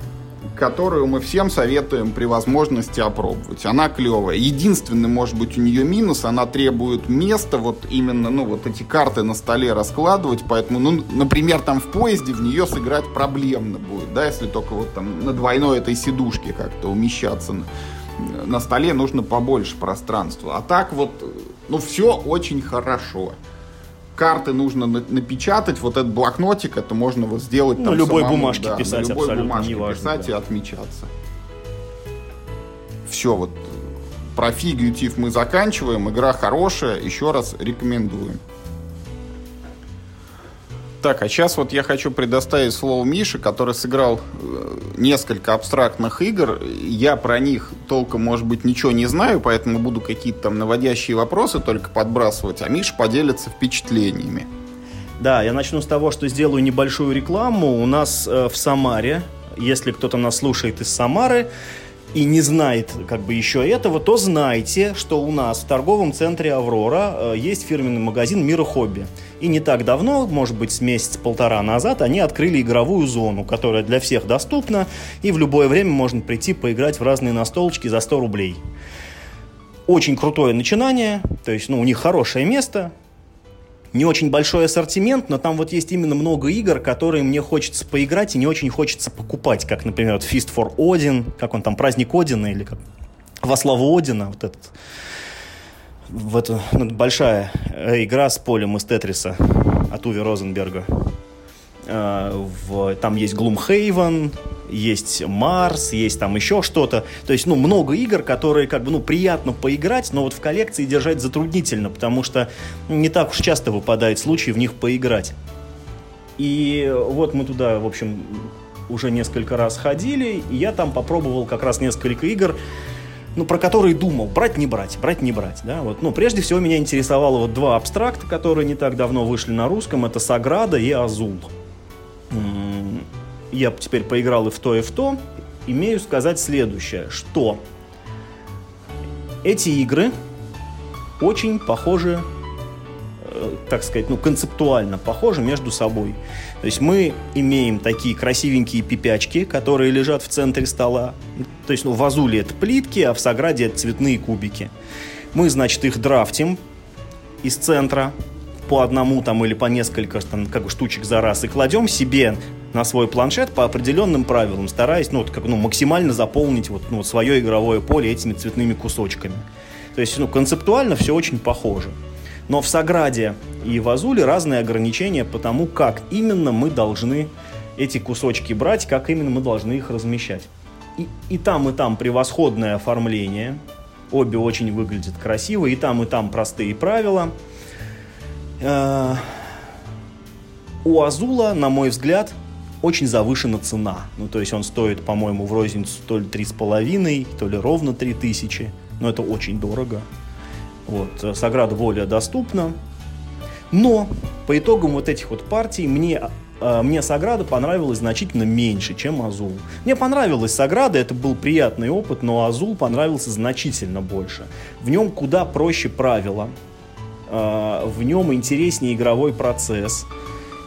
которую мы всем советуем при возможности опробовать. Она клевая. Единственный, может быть, у нее минус, она требует места, вот именно, ну, вот эти карты на столе раскладывать, поэтому, ну, например, там в поезде в нее сыграть проблемно будет, да, если только вот там на двойной этой сидушке как-то умещаться. На, на столе нужно побольше пространства. А так вот, ну, все очень хорошо карты нужно напечатать, вот этот блокнотик, это можно вот сделать
ну, там любой самому, бумажке да, писать,
на любой
абсолютно
бумажке
неважно,
писать
да.
и отмечаться. Все, вот про фигютив мы заканчиваем. Игра хорошая, еще раз рекомендуем. Так, а сейчас вот я хочу предоставить слово Мише, который сыграл э, несколько абстрактных игр. Я про них толком, может быть, ничего не знаю, поэтому буду какие-то там наводящие вопросы только подбрасывать, а Миша поделится впечатлениями.
Да, я начну с того, что сделаю небольшую рекламу. У нас э, в Самаре, если кто-то нас слушает из Самары, и не знает как бы еще этого, то знайте, что у нас в торговом центре «Аврора» э, есть фирменный магазин «Мира Хобби». И не так давно, может быть, с месяц-полтора назад, они открыли игровую зону, которая для всех доступна, и в любое время можно прийти поиграть в разные настолочки за 100 рублей. Очень крутое начинание, то есть ну, у них хорошее место, не очень большой ассортимент, но там вот есть именно много игр, которые мне хочется поиграть и не очень хочется покупать, как, например, вот Fist for Odin, как он там, Праздник Одина или как во славу Одина, вот этот в эту ну, большая э, игра с полем из Тетриса от Уви Розенберга. Э, в, там есть Gloomhaven, есть Марс, есть там еще что-то. То есть, ну, много игр, которые как бы, ну, приятно поиграть, но вот в коллекции держать затруднительно, потому что не так уж часто выпадает случай в них поиграть. И вот мы туда, в общем, уже несколько раз ходили, и я там попробовал как раз несколько игр, ну, про которые думал, брать, не брать, брать, не брать, да, вот, ну, прежде всего меня интересовало вот два абстракта, которые не так давно вышли на русском, это Саграда и Азул я теперь поиграл и в то, и в то, имею сказать следующее, что эти игры очень похожи, так сказать, ну, концептуально похожи между собой. То есть мы имеем такие красивенькие пипячки, которые лежат в центре стола. То есть, ну, в Азуле это плитки, а в Саграде это цветные кубики. Мы, значит, их драфтим из центра по одному там или по несколько там, как бы, штучек за раз и кладем себе на свой планшет по определенным правилам, стараясь ну, вот, как, ну, максимально заполнить вот, ну, свое игровое поле этими цветными кусочками. То есть ну, концептуально все очень похоже. Но в Саграде и в Азуле разные ограничения по тому, как именно мы должны эти кусочки брать, как именно мы должны их размещать. И, и там, и там превосходное оформление. Обе очень выглядят красиво. И там, и там простые правила. Э, у Азула, на мой взгляд, очень завышена цена. Ну, то есть он стоит, по-моему, в розницу то ли 3,5, то ли ровно 3 тысячи. Но это очень дорого. Вот. Э, Саграда более доступна. Но по итогам вот этих вот партий мне э, мне Саграда понравилась значительно меньше, чем Азул. Мне понравилась Саграда, это был приятный опыт, но Азул понравился значительно больше. В нем куда проще правила, э, в нем интереснее игровой процесс,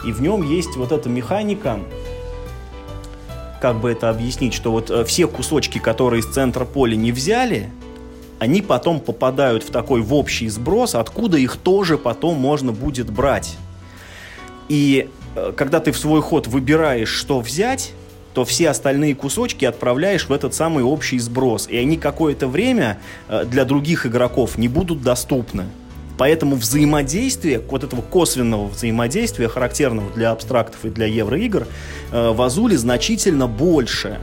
и в нем есть вот эта механика, как бы это объяснить, что вот э, все кусочки, которые из центра поля не взяли, они потом попадают в такой в общий сброс, откуда их тоже потом можно будет брать. И э, когда ты в свой ход выбираешь, что взять, то все остальные кусочки отправляешь в этот самый общий сброс. И они какое-то время э, для других игроков не будут доступны. Поэтому взаимодействие, вот этого косвенного взаимодействия, характерного для абстрактов и для евроигр, э, в Азуле значительно больше.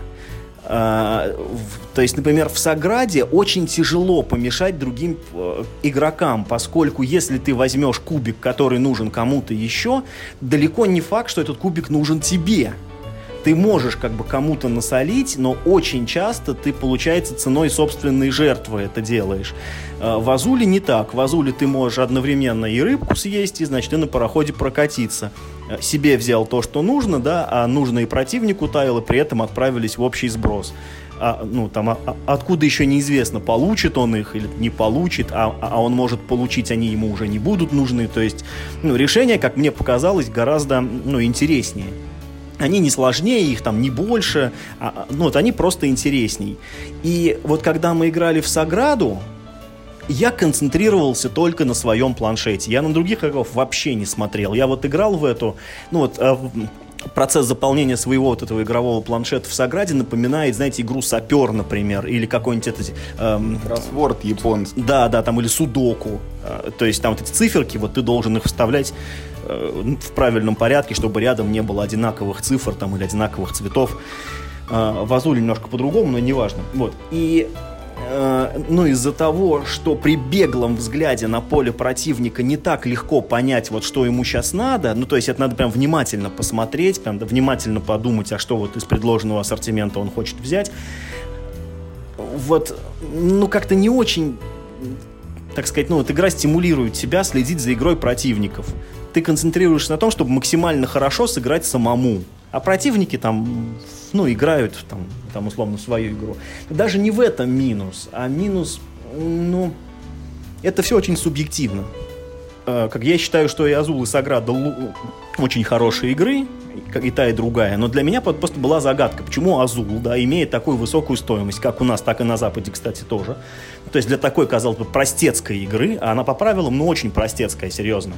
То есть, например, в Саграде очень тяжело помешать другим э, игрокам, поскольку если ты возьмешь кубик, который нужен кому-то еще, далеко не факт, что этот кубик нужен тебе ты можешь как бы кому-то насолить, но очень часто ты, получается, ценой собственной жертвы это делаешь. А, в Азуле не так. В Азуле ты можешь одновременно и рыбку съесть, и, значит, и на пароходе прокатиться. А, себе взял то, что нужно, да, а нужно и противнику таяло, при этом отправились в общий сброс. А, ну, там, а, а, откуда еще неизвестно, получит он их или не получит, а, а он может получить, они ему уже не будут нужны. То есть, ну, решение, как мне показалось, гораздо, ну, интереснее они не сложнее, их там не больше, а, а, ну вот они просто интересней. И вот когда мы играли в Саграду, я концентрировался только на своем планшете. Я на других игроков вообще не смотрел. Я вот играл в эту, ну вот э, процесс заполнения своего вот этого игрового планшета в Саграде напоминает, знаете, игру Сапер, например, или какой-нибудь этот...
Эм, Кроссворд японский.
Да, да, там или Судоку. Э, то есть там вот эти циферки, вот ты должен их вставлять в правильном порядке, чтобы рядом не было одинаковых цифр там, или одинаковых цветов. Э, в Азуле немножко по-другому, но неважно. Вот. И э, ну, из-за того, что при беглом взгляде на поле противника не так легко понять, вот что ему сейчас надо, ну, то есть это надо прям внимательно посмотреть, прям внимательно подумать, а что вот из предложенного ассортимента он хочет взять. Вот, ну, как-то не очень, так сказать, ну, вот игра стимулирует тебя следить за игрой противников ты концентрируешься на том, чтобы максимально хорошо сыграть самому. А противники там, ну, играют там, там условно свою игру. Даже не в этом минус, а минус, ну, это все очень субъективно. Э, как я считаю, что и Азул, и Саграда очень хорошие игры, и та, и другая. Но для меня просто была загадка, почему Азул, да, имеет такую высокую стоимость, как у нас, так и на Западе, кстати, тоже. То есть для такой, казалось бы, простецкой игры, а она по правилам, ну, очень простецкая, серьезно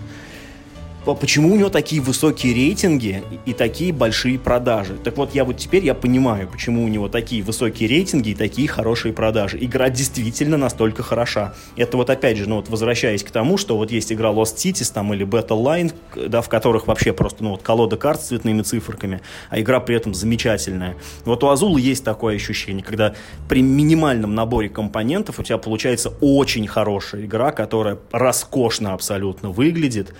почему у него такие высокие рейтинги и такие большие продажи. Так вот, я вот теперь я понимаю, почему у него такие высокие рейтинги и такие хорошие продажи. Игра действительно настолько хороша. Это вот опять же, ну вот возвращаясь к тому, что вот есть игра Lost Cities там или Battle Line, да, в которых вообще просто, ну вот колода карт с цветными циферками, а игра при этом замечательная. Вот у Азула есть такое ощущение, когда при минимальном наборе компонентов у тебя получается очень хорошая игра, которая роскошно абсолютно выглядит,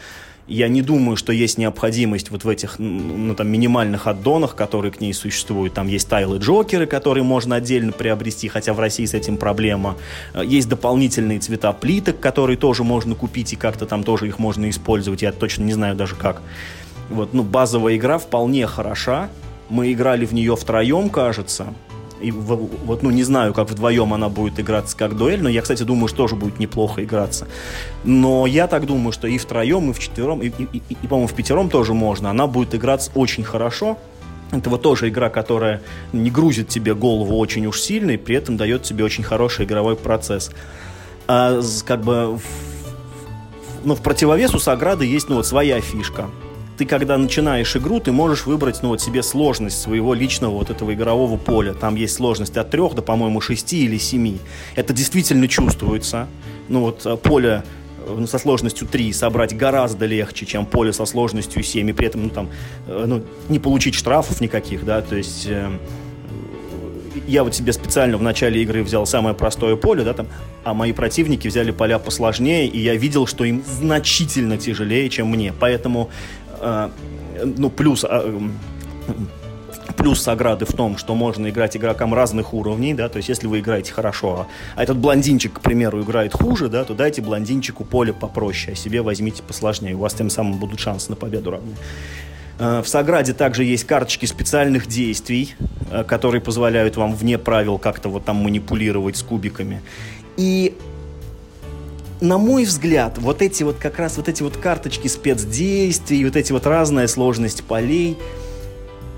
я не думаю, что есть необходимость вот в этих ну, там, минимальных аддонах, которые к ней существуют. Там есть тайлы Джокеры, которые можно отдельно приобрести, хотя в России с этим проблема. Э, есть дополнительные цвета плиток, которые тоже можно купить, и как-то там тоже их можно использовать. Я точно не знаю даже как. Вот, ну, базовая игра вполне хороша. Мы играли в нее втроем, кажется. И вот, ну, не знаю, как вдвоем она будет играться как дуэль, но я, кстати, думаю, что тоже будет неплохо играться. Но я так думаю, что и втроем, и в четвером, и, и, и, и по-моему, в пятером тоже можно. Она будет играться очень хорошо. Это вот тоже игра, которая не грузит тебе голову очень уж сильно, и при этом дает тебе очень хороший игровой процесс. А, как бы в, ну, в противовес у Саграды есть ну, вот своя фишка ты, когда начинаешь игру, ты можешь выбрать, ну, вот себе сложность своего личного вот этого игрового поля. Там есть сложность от трех до, по-моему, шести или семи. Это действительно чувствуется. Ну, вот э, поле э, со сложностью 3 собрать гораздо легче, чем поле со сложностью 7, и при этом, ну, там, э, ну, не получить штрафов никаких, да, то есть... Э, я вот себе специально в начале игры взял самое простое поле, да, там, а мои противники взяли поля посложнее, и я видел, что им значительно тяжелее, чем мне. Поэтому ну, плюс э, плюс Саграды в том, что можно играть игрокам разных уровней, да, то есть если вы играете хорошо, а этот блондинчик, к примеру, играет хуже, да, то дайте блондинчику поле попроще, а себе возьмите посложнее, у вас тем самым будут шансы на победу равны. Э, в Саграде также есть карточки специальных действий, которые позволяют вам вне правил как-то вот там манипулировать с кубиками. И на мой взгляд, вот эти вот как раз вот эти вот карточки спецдействий, вот эти вот разная сложность полей,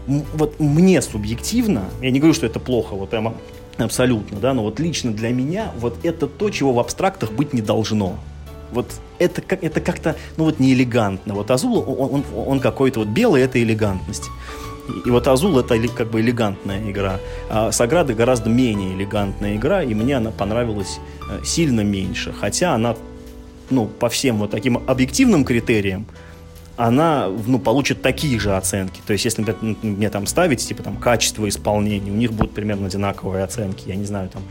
вот мне субъективно, я не говорю, что это плохо, вот прямо абсолютно, да, но вот лично для меня вот это то, чего в абстрактах быть не должно. Вот это, как, это как-то, ну вот не элегантно. Вот Азул, он, он, он какой-то вот белый, это элегантность. И вот Азул это как бы элегантная игра. А Саграда гораздо менее элегантная игра, и мне она понравилась э, сильно меньше. Хотя она ну, по всем вот таким объективным критериям, она ну, получит такие же оценки. То есть, если, например, мне там ставить, типа, там, качество исполнения, у них будут примерно одинаковые оценки. Я не знаю, там,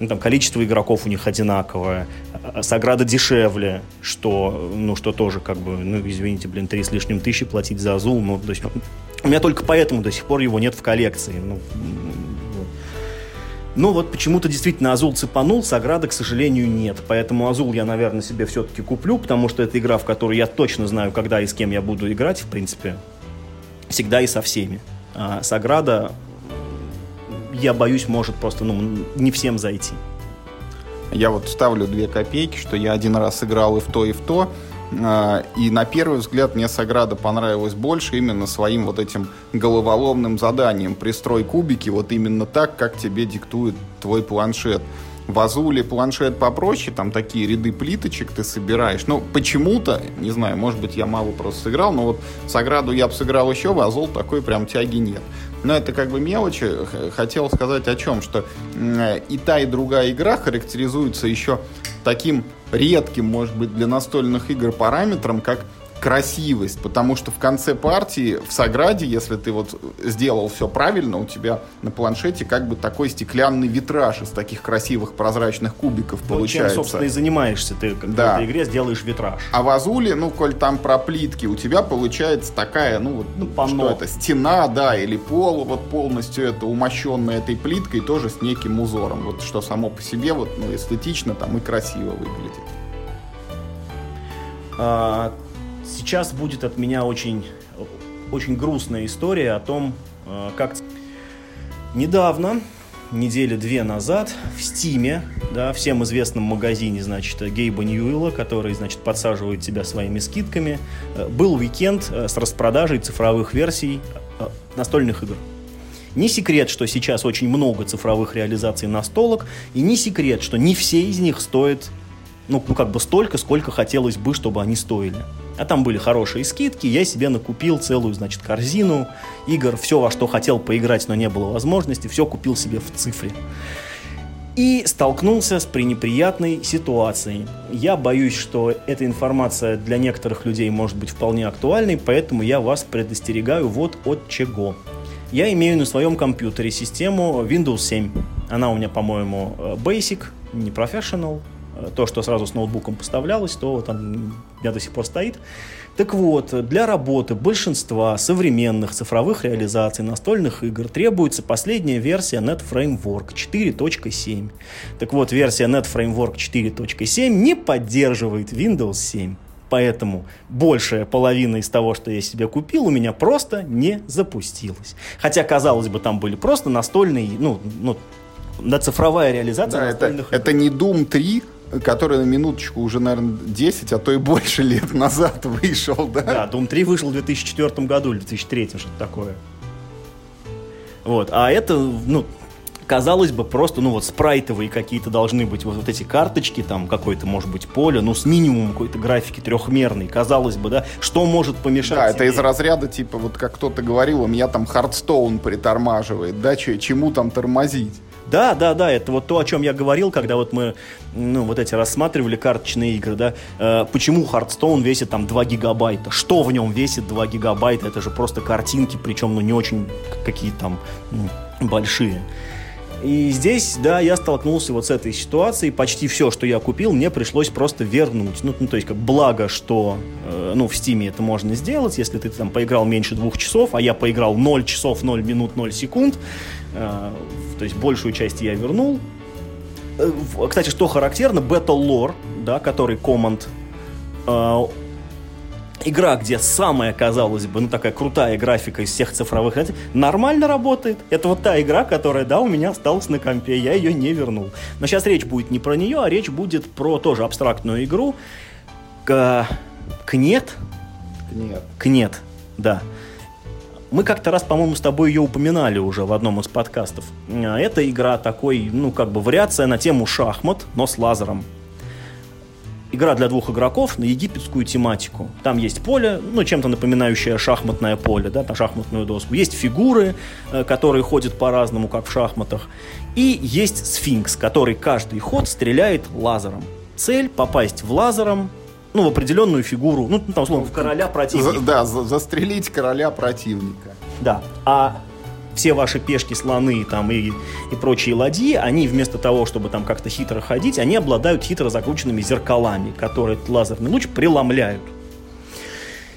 ну, там количество игроков у них одинаковое, а, Саграда дешевле, что, ну, что тоже, как бы, ну, извините, блин, три с лишним тысячи платить за Азул, ну, то есть, у меня только поэтому до сих пор его нет в коллекции. Ну, ну вот почему-то действительно Азул цепанул, Саграда, к сожалению, нет. Поэтому Азул я, наверное, себе все-таки куплю, потому что это игра, в которую я точно знаю, когда и с кем я буду играть, в принципе. Всегда и со всеми. А Саграда, я боюсь, может просто ну, не всем зайти.
Я вот ставлю две копейки, что я один раз играл и в то, и в то. А, и на первый взгляд мне Саграда понравилась больше именно своим вот этим головоломным заданием. Пристрой кубики вот именно так, как тебе диктует твой планшет. В Азуле планшет попроще, там такие ряды плиточек ты собираешь. Но почему-то, не знаю, может быть, я мало просто сыграл, но вот Саграду я бы сыграл еще, в Азул такой прям тяги нет. Но это как бы мелочи. Хотел сказать о чем, что и та, и другая игра характеризуются еще таким редким, может быть, для настольных игр параметром, как красивость, потому что в конце партии в Саграде, если ты вот сделал все правильно, у тебя на планшете как бы такой стеклянный витраж из таких красивых прозрачных кубиков ну, получается.
Чем, собственно, и занимаешься ты, когда да. в этой игре сделаешь витраж.
А в Азуле, ну, коль там про плитки, у тебя получается такая, ну, вот, ну, что это, стена, да, или пол, вот полностью это умощенная этой плиткой, тоже с неким узором, вот что само по себе вот, ну, эстетично там и красиво выглядит.
А, сейчас будет от меня очень, очень грустная история о том, э, как недавно, недели две назад, в Стиме, да, всем известном магазине, значит, Гейба Ньюэлла, который, значит, подсаживает тебя своими скидками, э, был уикенд э, с распродажей цифровых версий настольных игр. Не секрет, что сейчас очень много цифровых реализаций настолок, и не секрет, что не все из них стоят, ну, ну как бы столько, сколько хотелось бы, чтобы они стоили. А там были хорошие скидки, я себе накупил целую, значит, корзину игр, все, во что хотел поиграть, но не было возможности, все купил себе в цифре. И столкнулся с пренеприятной ситуацией. Я боюсь, что эта информация для некоторых людей может быть вполне актуальной, поэтому я вас предостерегаю вот от чего. Я имею на своем компьютере систему Windows 7. Она у меня, по-моему, э, Basic, не Professional, то, что сразу с ноутбуком поставлялось, то там у меня до сих пор стоит. Так вот, для работы большинства современных цифровых реализаций настольных игр требуется последняя версия NetFramework 4.7. Так вот, версия NetFramework 4.7 не поддерживает Windows 7. Поэтому большая половина из того, что я себе купил, у меня просто не запустилась. Хотя, казалось бы, там были просто настольные, ну, ну на цифровая реализация
да, настольных это, игр. Это не Doom 3, который на минуточку уже, наверное, 10, а то и больше лет назад вышел, да?
Да, Doom 3 вышел в 2004 году или 2003, что-то такое. Вот, а это, ну, казалось бы, просто, ну, вот спрайтовые какие-то должны быть вот, вот эти карточки, там, какое-то, может быть, поле, ну, с минимумом какой-то графики трехмерной, казалось бы, да, что может помешать
Да, это из разряда, типа, вот как кто-то говорил, у меня там Хардстоун притормаживает, да, чему там тормозить?
Да, да, да, это вот то, о чем я говорил, когда вот мы, ну, вот эти рассматривали карточные игры, да, э, почему Hearthstone весит там 2 гигабайта, что в нем весит 2 гигабайта, это же просто картинки, причем, ну, не очень какие там ну, большие. И здесь, да, я столкнулся вот с этой ситуацией. Почти все, что я купил, мне пришлось просто вернуть. Ну, ну то есть, как благо, что, э, ну, в Стиме это можно сделать, если ты там поиграл меньше двух часов, а я поиграл 0 часов, 0 минут, 0 секунд. Э, то есть, большую часть я вернул. Э, кстати, что характерно, Battle Lore, да, который команд э, игра, где самая, казалось бы, ну такая крутая графика из всех цифровых, нормально работает. Это вот та игра, которая, да, у меня осталась на компе, я ее не вернул. Но сейчас речь будет не про нее, а речь будет про тоже абстрактную игру. К... Кнет?
Кнет.
Кнет, да. Мы как-то раз, по-моему, с тобой ее упоминали уже в одном из подкастов. Эта игра такой, ну, как бы вариация на тему шахмат, но с лазером игра для двух игроков на египетскую тематику. Там есть поле, ну, чем-то напоминающее шахматное поле, да, на шахматную доску. Есть фигуры, э, которые ходят по-разному, как в шахматах. И есть сфинкс, который каждый ход стреляет лазером. Цель — попасть в лазером ну, в определенную фигуру, ну, там, условно, в короля противника.
За, да, за, застрелить короля противника.
Да, а все ваши пешки, слоны там и, и прочие ладьи, они вместо того, чтобы там как-то хитро ходить, они обладают хитро закрученными зеркалами, которые лазерный луч преломляют.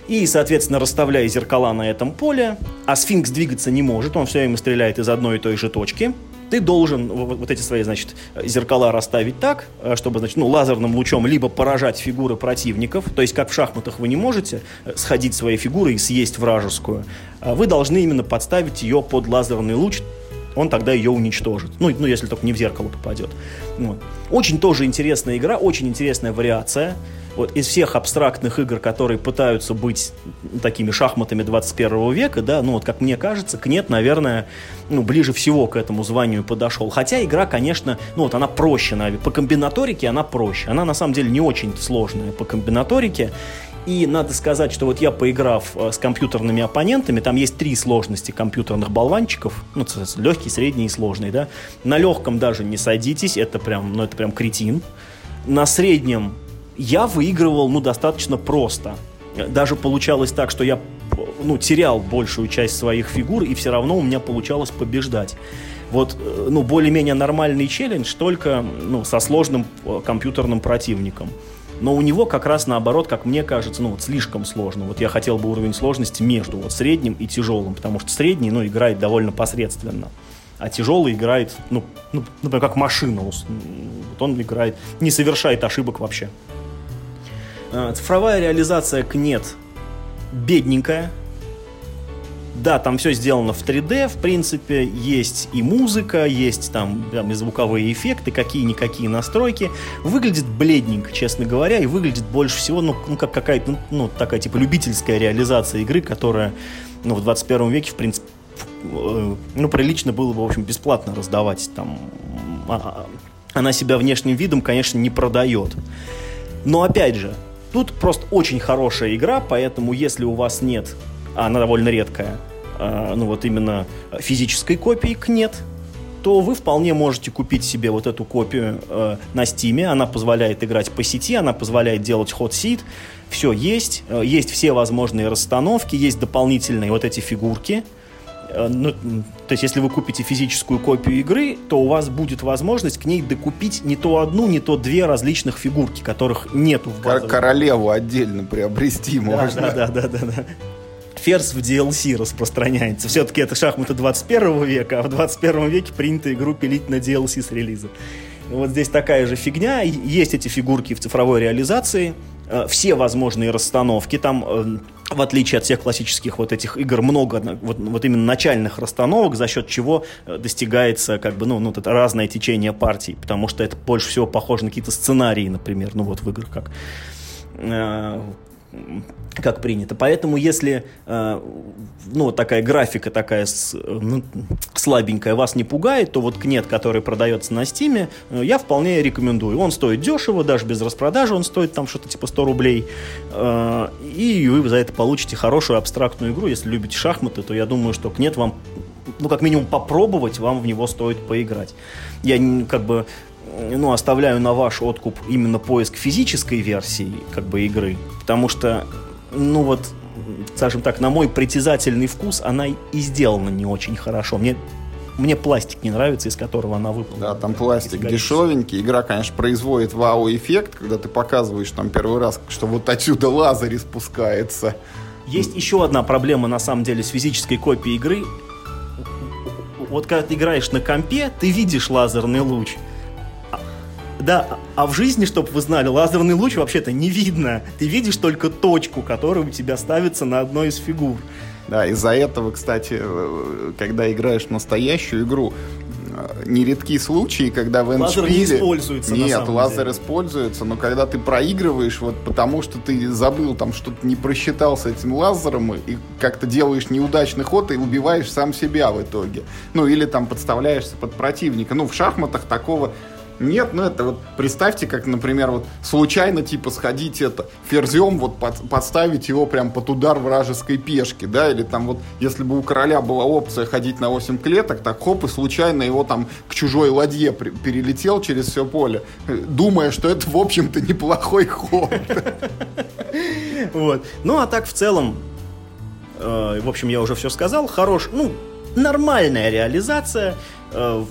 И, соответственно, расставляя зеркала на этом поле, а сфинкс двигаться не может, он все время стреляет из одной и той же точки, ты должен вот эти свои, значит, зеркала расставить так, э, чтобы, значит, ну, лазерным лучом либо поражать фигуры противников, то есть как в шахматах вы не можете э, сходить своей фигурой и съесть вражескую, а вы должны именно подставить ее под лазерный луч, он тогда ее уничтожит. Ну, ну если только не в зеркало попадет. Вот. Очень тоже интересная игра, очень интересная вариация вот из всех абстрактных игр, которые пытаются быть такими шахматами 21 века, да, ну вот как мне кажется, Кнет, наверное, ну, ближе всего к этому званию подошел. Хотя игра, конечно, ну вот она проще, по комбинаторике она проще. Она на самом деле не очень сложная по комбинаторике. И надо сказать, что вот я поиграв э, с компьютерными оппонентами, там есть три сложности компьютерных болванчиков, ну, легкий, средний и сложный, да. На легком даже не садитесь, это прям, ну, это прям кретин. На среднем я выигрывал, ну, достаточно просто. Даже получалось так, что я, ну, терял большую часть своих фигур, и все равно у меня получалось побеждать. Вот, э, ну, более-менее нормальный челлендж, только, ну, со сложным э, компьютерным противником. Но у него как раз наоборот, как мне кажется, ну вот слишком сложно. Вот я хотел бы уровень сложности между вот средним и тяжелым, потому что средний, ну, играет довольно посредственно. А тяжелый играет, ну, ну например, как машина. Вот он играет, не совершает ошибок вообще. А, цифровая реализация КНЕТ бедненькая. Да, там все сделано в 3D, в принципе, есть и музыка, есть там, там и звуковые эффекты, какие-никакие настройки. Выглядит бледненько, честно говоря, и выглядит больше всего, ну, ну как какая-то, ну, ну, такая, типа, любительская реализация игры, которая, ну, в 21 веке, в принципе, э, ну, прилично было бы, в общем, бесплатно раздавать там. А, а, она себя внешним видом, конечно, не продает. Но, опять же, Тут просто очень хорошая игра, поэтому если у вас нет, а она довольно редкая, а, ну вот именно физической копии нет, то вы вполне можете купить себе вот эту копию э, на Стиме. Она позволяет играть по сети, она позволяет делать ход-сит. Все есть. Э, есть все возможные расстановки, есть дополнительные вот эти фигурки. Э, ну, то есть, если вы купите физическую копию игры, то у вас будет возможность к ней докупить не то одну, не то две различных фигурки, которых нету в
базовой. Королеву отдельно приобрести да, можно.
Да, да, да, да, да. Ферзь в DLC распространяется. Все-таки это шахматы 21 века, а в 21 веке принято игру пилить на DLC с релиза. Вот здесь такая же фигня. Есть эти фигурки в цифровой реализации. Э, все возможные расстановки. Там, э, в отличие от всех классических вот этих игр, много вот, вот именно начальных расстановок, за счет чего э, достигается как бы, ну, ну, это разное течение партий, потому что это больше всего похоже на какие-то сценарии, например, ну, вот в играх как как принято. Поэтому если э, ну, такая графика такая ну, слабенькая вас не пугает, то вот кнет, который продается на стиме, э, я вполне рекомендую. Он стоит дешево, даже без распродажи он стоит там что-то типа 100 рублей. Э, и вы за это получите хорошую абстрактную игру. Если любите шахматы, то я думаю, что кнет вам ну, как минимум попробовать, вам в него стоит поиграть. Я как бы ну, оставляю на ваш откуп именно поиск физической версии как бы игры, потому что ну вот, скажем так, на мой притязательный вкус, она и сделана не очень хорошо. Мне мне пластик не нравится, из которого она выполнена.
Да, там пластик дешевенький. Игра, конечно, производит вау-эффект, когда ты показываешь там первый раз, что вот отсюда лазер спускается.
Есть еще одна проблема, на самом деле, с физической копией игры. Вот когда ты играешь на компе, ты видишь лазерный луч. Да, а в жизни, чтобы вы знали, лазерный луч вообще-то не видно. Ты видишь только точку, которая у тебя ставится на одной из фигур.
Да, из-за этого, кстати, э, когда играешь в настоящую игру, э, нередки случаи, когда в
Лазер не используется.
Нет, лазер деле. используется, но когда ты проигрываешь, вот потому что ты забыл там что-то не просчитал с этим лазером и как-то делаешь неудачный ход и убиваешь сам себя в итоге. Ну или там подставляешься под противника. Ну в шахматах такого Нет, ну это вот представьте, как, например, вот случайно типа сходить это ферзем, вот под, подставить его прям под удар вражеской пешки, да, или там вот, если бы у короля была опция ходить на 8 клеток, так хоп, и случайно его там к чужой ладье при, перелетел через все поле, думая, что это, в общем-то, неплохой ход.
Вот. Ну, а так в целом, э, в общем, я уже все сказал, хорош, ну, нормальная реализация, э,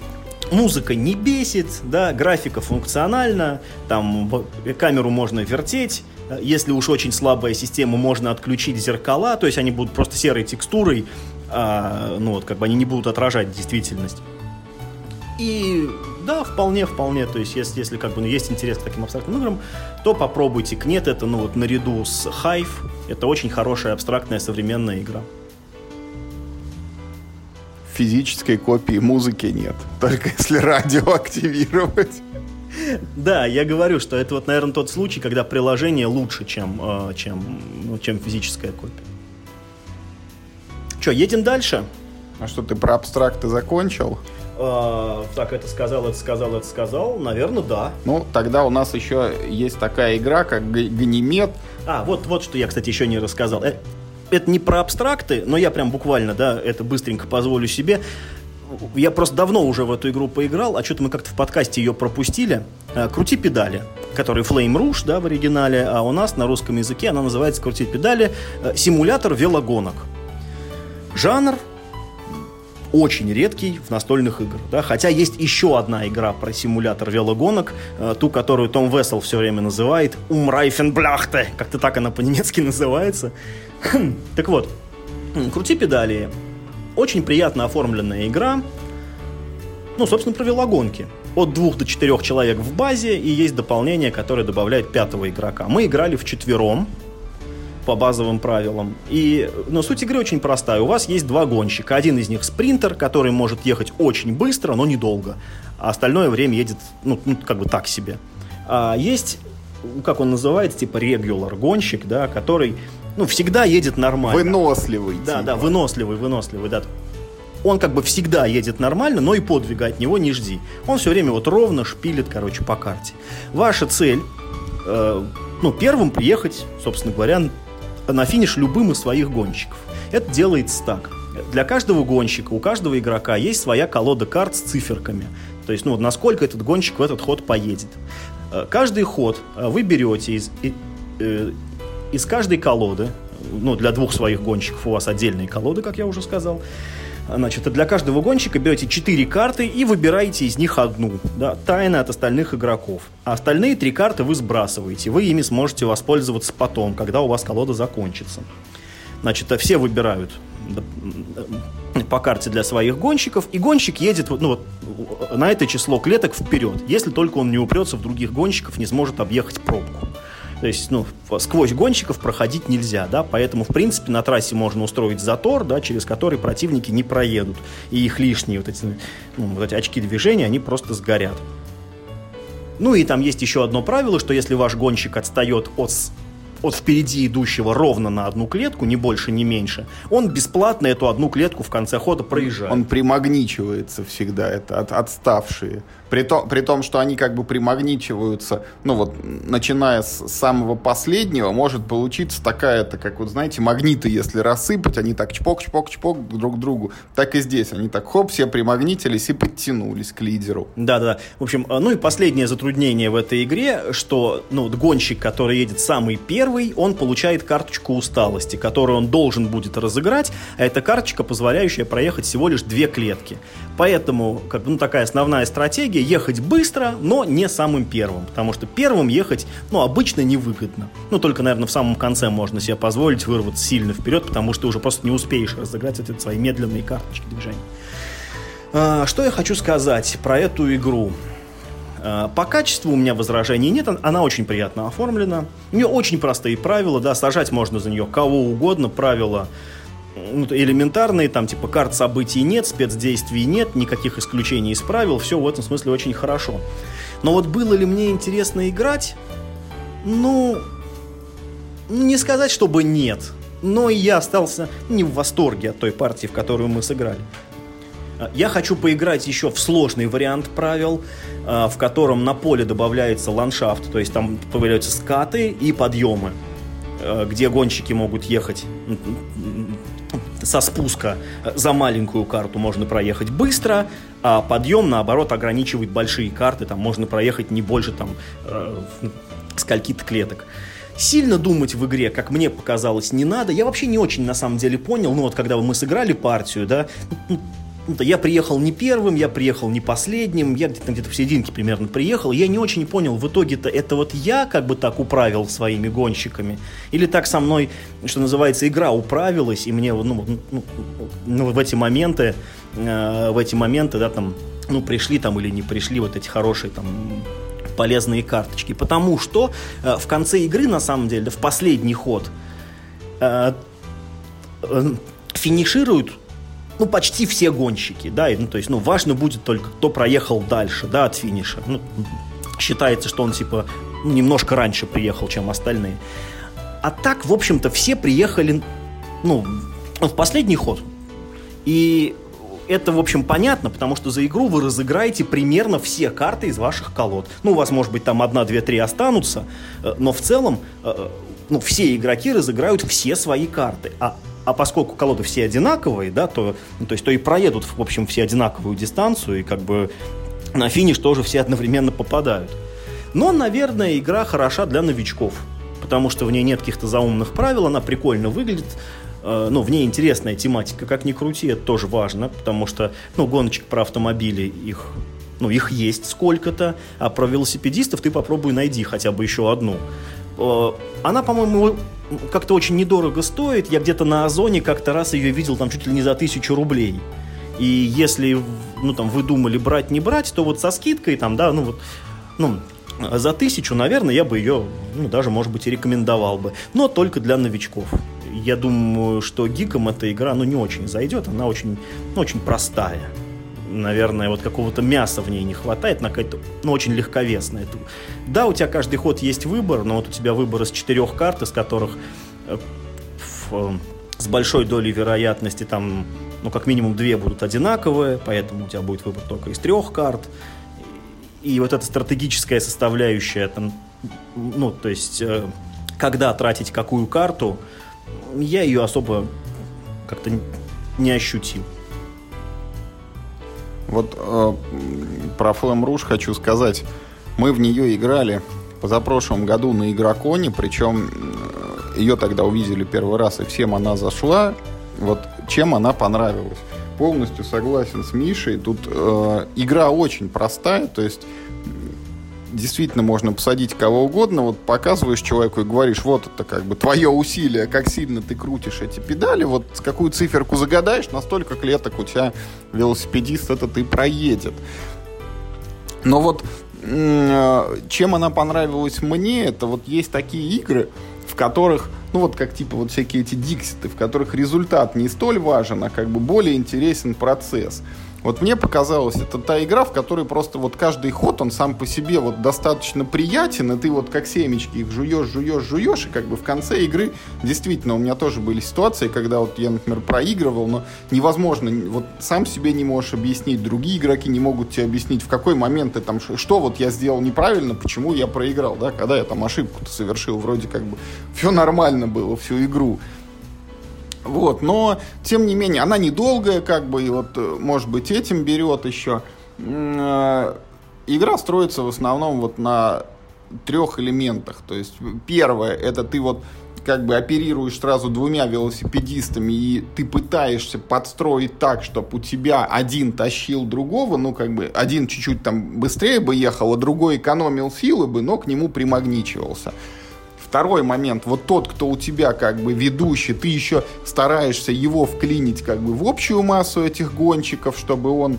музыка не бесит, да, графика функциональна, там камеру можно вертеть, если уж очень слабая система, можно отключить зеркала, то есть они будут просто серой текстурой, а, ну вот как бы они не будут отражать действительность. И да, вполне, вполне, то есть если, если как бы ну, есть интерес к таким абстрактным играм, то попробуйте. Кнет это, ну вот наряду с Hive, это очень хорошая абстрактная современная игра
физической копии музыки нет. Только если радио активировать.
Да, я говорю, что это вот, наверное, тот случай, когда приложение лучше, чем, э, чем, ну, чем физическая копия. Че, едем дальше?
А что, ты про абстракты закончил?
А, так, это сказал, это сказал, это сказал. Наверное, да.
Ну, тогда у нас еще есть такая игра, как Ганимед.
А, вот, вот что я, кстати, еще не рассказал. Э, это не про абстракты, но я прям буквально, да, это быстренько позволю себе. Я просто давно уже в эту игру поиграл, а что-то мы как-то в подкасте ее пропустили. Э, «Крути педали», который Flame Rouge, да, в оригинале, а у нас на русском языке она называется «Крути педали», э, симулятор велогонок. Жанр очень редкий в настольных играх. Да? Хотя есть еще одна игра про симулятор велогонок, э, ту, которую Том Вессел все время называет «Умрайфенбляхте», как-то так она по-немецки называется. Так вот, крути педали. Очень приятно оформленная игра. Ну, собственно, про велогонки. От двух до четырех человек в базе, и есть дополнение, которое добавляет пятого игрока. Мы играли в четвером по базовым правилам. И, но суть игры очень простая. У вас есть два гонщика. Один из них спринтер, который может ехать очень быстро, но недолго. А остальное время едет, ну, ну как бы так себе. А есть, как он называется, типа регуляр гонщик, да, который ну, всегда едет нормально.
Выносливый.
Да, типа. да, выносливый, выносливый, да. Он как бы всегда едет нормально, но и подвига от него не жди. Он все время вот ровно шпилит, короче, по карте. Ваша цель, э, ну, первым приехать, собственно говоря, на финиш любым из своих гонщиков. Это делается так. Для каждого гонщика, у каждого игрока есть своя колода карт с циферками. То есть, ну, насколько этот гонщик в этот ход поедет. Э, каждый ход э, вы берете из, из каждой колоды, ну, для двух своих гонщиков у вас отдельные колоды, как я уже сказал, Значит, для каждого гонщика берете 4 карты и выбираете из них одну, да, тайно от остальных игроков. А остальные три карты вы сбрасываете. Вы ими сможете воспользоваться потом, когда у вас колода закончится. Значит, все выбирают по карте для своих гонщиков, и гонщик едет ну, вот, на это число клеток вперед, если только он не упрется в других гонщиков, не сможет объехать пробку. То есть, ну, сквозь гонщиков проходить нельзя, да, поэтому, в принципе, на трассе можно устроить затор, да, через который противники не проедут, и их лишние вот эти, ну, вот эти очки движения, они просто сгорят. Ну и там есть еще одно правило, что если ваш гонщик отстает от от впереди идущего ровно на одну клетку, ни больше, ни меньше, он бесплатно эту одну клетку в конце хода проезжает.
Он примагничивается всегда, это от, отставшие. При том, при том, что они как бы примагничиваются, ну вот, начиная с самого последнего, может получиться такая-то, как вот, знаете, магниты, если рассыпать, они так чпок-чпок-чпок друг к другу. Так и здесь. Они так хоп, все примагнитились и подтянулись к лидеру.
Да-да. В общем, ну и последнее затруднение в этой игре, что, ну, гонщик, который едет самый первый, он получает карточку усталости, которую он должен будет разыграть, а эта карточка, позволяющая проехать всего лишь две клетки. Поэтому, как ну, такая основная стратегия ехать быстро, но не самым первым, потому что первым ехать, ну, обычно невыгодно. Ну, только, наверное, в самом конце можно себе позволить вырваться сильно вперед, потому что уже просто не успеешь разыграть эти свои медленные карточки движения. А, что я хочу сказать про эту игру? А, по качеству у меня возражений нет, она очень приятно оформлена. У нее очень простые правила, да, сажать можно за нее кого угодно, правила ну, элементарные, там типа карт событий нет, спецдействий нет, никаких исключений из правил, все в этом смысле очень хорошо. Но вот было ли мне интересно играть? Ну, не сказать, чтобы нет, но я остался не в восторге от той партии, в которую мы сыграли. Я хочу поиграть еще в сложный вариант правил, в котором на поле добавляется ландшафт, то есть там появляются скаты и подъемы, где гонщики могут ехать со спуска за маленькую карту можно проехать быстро, а подъем, наоборот, ограничивает большие карты, там можно проехать не больше там э, скольки-то клеток. Сильно думать в игре, как мне показалось, не надо. Я вообще не очень на самом деле понял, ну вот когда мы сыграли партию, да, ну, ну, я приехал не первым, я приехал не последним, я где-то где в серединке примерно приехал, я не очень понял, в итоге-то это вот я как бы так управил своими гонщиками, или так со мной, что называется, игра управилась, и мне ну, ну, ну, в эти моменты, э, в эти моменты, да, там, ну, пришли там или не пришли вот эти хорошие там полезные карточки, потому что э, в конце игры, на самом деле, в последний ход э, э, финишируют ну, почти все гонщики, да, и, ну, то есть, ну, важно будет только, кто проехал дальше, да, от финиша. Ну, считается, что он, типа, немножко раньше приехал, чем остальные. А так, в общем-то, все приехали, ну, в последний ход. И это, в общем, понятно, потому что за игру вы разыграете примерно все карты из ваших колод. Ну, у вас, может быть, там одна, две, три останутся, э, но в целом, э, ну, все игроки разыграют все свои карты. А а поскольку колоды все одинаковые, да, то, ну, то есть, то и проедут, в общем, все одинаковую дистанцию, и как бы на финиш тоже все одновременно попадают. Но, наверное, игра хороша для новичков, потому что в ней нет каких-то заумных правил, она прикольно выглядит, э, ну, в ней интересная тематика, как ни крути, это тоже важно, потому что, ну, гоночек про автомобили, их, ну, их есть сколько-то, а про велосипедистов ты попробуй найди хотя бы еще одну. Э, она, по-моему, как-то очень недорого стоит. Я где-то на Озоне как-то раз ее видел там чуть ли не за тысячу рублей. И если, ну, там, вы думали брать, не брать, то вот со скидкой, там, да, ну, вот, ну, за тысячу, наверное, я бы ее, ну, даже, может быть, и рекомендовал бы. Но только для новичков. Я думаю, что гикам эта игра, ну, не очень зайдет, она очень, ну, очень простая наверное, вот какого-то мяса в ней не хватает, она какая-то, ну, очень легковесная. Да, у тебя каждый ход есть выбор, но вот у тебя выбор из четырех карт, из которых э, э, с большой долей вероятности там, ну, как минимум две будут одинаковые, поэтому у тебя будет выбор только из трех карт. И вот эта стратегическая составляющая, там, ну, то есть, э, когда тратить какую карту, я ее особо как-то не ощутил.
Вот э, про Flame Rouge хочу сказать. Мы в нее играли позапрошлом году на Игроконе, причем э, ее тогда увидели первый раз, и всем она зашла. Вот чем она понравилась. Полностью согласен с Мишей. Тут э, игра очень простая, то есть действительно можно посадить кого угодно, вот показываешь человеку и говоришь, вот это как бы твое усилие, как сильно ты крутишь эти педали, вот какую циферку загадаешь, настолько клеток у тебя велосипедист этот и проедет. Но вот чем она понравилась мне, это вот есть такие игры, в которых, ну вот как типа вот всякие эти дикситы, в которых результат не столь важен, а как бы более интересен процесс. Вот мне показалось, это та игра, в которой просто вот каждый ход, он сам по себе вот достаточно приятен, и ты вот как семечки их жуешь, жуешь, жуешь, и как бы в конце игры действительно у меня тоже были ситуации, когда вот я, например, проигрывал, но невозможно, вот сам себе не можешь объяснить, другие игроки не могут тебе объяснить, в какой момент ты там, что вот я сделал неправильно, почему я проиграл, да, когда я там ошибку-то совершил, вроде как бы все нормально было всю игру. Вот, но, тем не менее, она недолгая, как бы, и вот, э, может быть, этим берет еще. Э, игра строится в основном вот на трех элементах. То есть, первое, это ты вот как бы оперируешь сразу двумя велосипедистами, и ты пытаешься подстроить так, чтобы у тебя один тащил другого, ну, как бы, один чуть-чуть там быстрее бы ехал, а другой экономил силы бы, но к нему примагничивался. Второй момент, вот тот, кто у тебя как бы ведущий, ты еще стараешься его вклинить как бы в общую массу этих гонщиков, чтобы он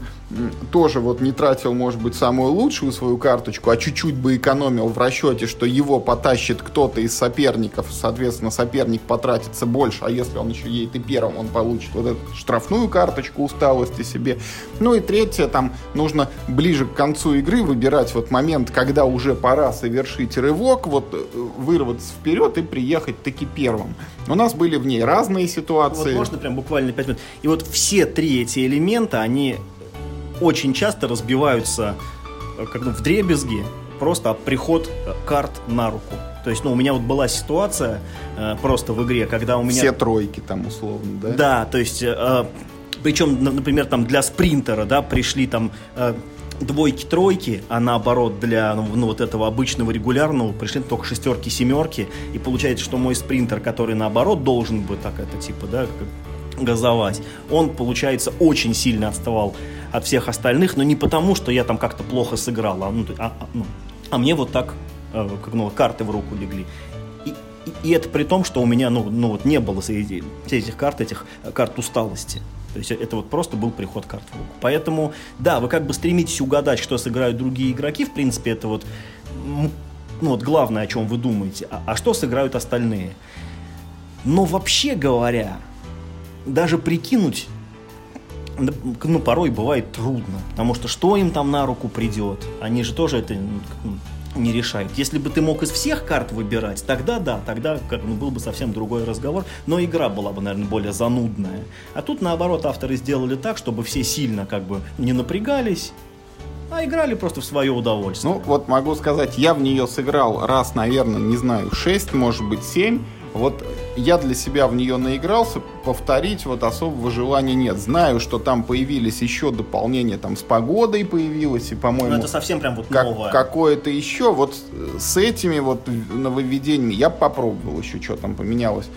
тоже вот не тратил, может быть, самую лучшую свою карточку, а чуть-чуть бы экономил в расчете, что его потащит кто-то из соперников, соответственно, соперник потратится больше, а если он еще едет и первым, он получит вот эту штрафную карточку усталости себе. Ну и третье, там нужно ближе к концу игры выбирать вот момент, когда уже пора совершить рывок, вот э, вырваться вперед и приехать таки первым. У нас были в ней разные ситуации. Вот
можно прям буквально 5 минут. И вот все три эти элемента, они очень часто разбиваются э, как бы в дребезги просто приход э, карт на руку. То есть, ну, у меня вот была ситуация э, просто в игре, когда у меня...
Все тройки там условно, да?
Да, то есть, э, причем, например, там для спринтера, да, пришли там э, двойки-тройки, а наоборот для ну, ну, вот этого обычного регулярного пришли только шестерки, семерки, и получается, что мой спринтер, который наоборот должен бы так это типа, да, газовать, он, получается, очень сильно отставал от всех остальных, но не потому, что я там как-то плохо сыграл, а, ну, а, а, ну, а мне вот так Э, как, ну, карты в руку легли. И, и, и это при том, что у меня ну, ну, вот не было среди этих карт, этих э, карт усталости. То есть это вот просто был приход карт в руку. Поэтому, да, вы как бы стремитесь угадать, что сыграют другие игроки. В принципе, это вот, ну, вот главное, о чем вы думаете. А, а что сыграют остальные? Но вообще говоря, даже прикинуть ну, порой бывает трудно, потому что что им там на руку придет, они же тоже это не решают. Если бы ты мог из всех карт выбирать, тогда да, тогда как, ну, был бы совсем другой разговор, но игра была бы, наверное, более занудная. А тут, наоборот, авторы сделали так, чтобы все сильно как бы не напрягались, а играли просто в свое удовольствие.
Ну, вот могу сказать, я в нее сыграл раз, наверное, не знаю, 6, может быть, 7. Вот я для себя в нее наигрался, повторить вот особого желания нет. Знаю, что там появились еще дополнения, там с погодой появилось, и, по-моему... Ну,
это совсем прям вот как, новое.
Какое-то еще, вот с этими вот нововведениями я попробовал еще, что там поменялось.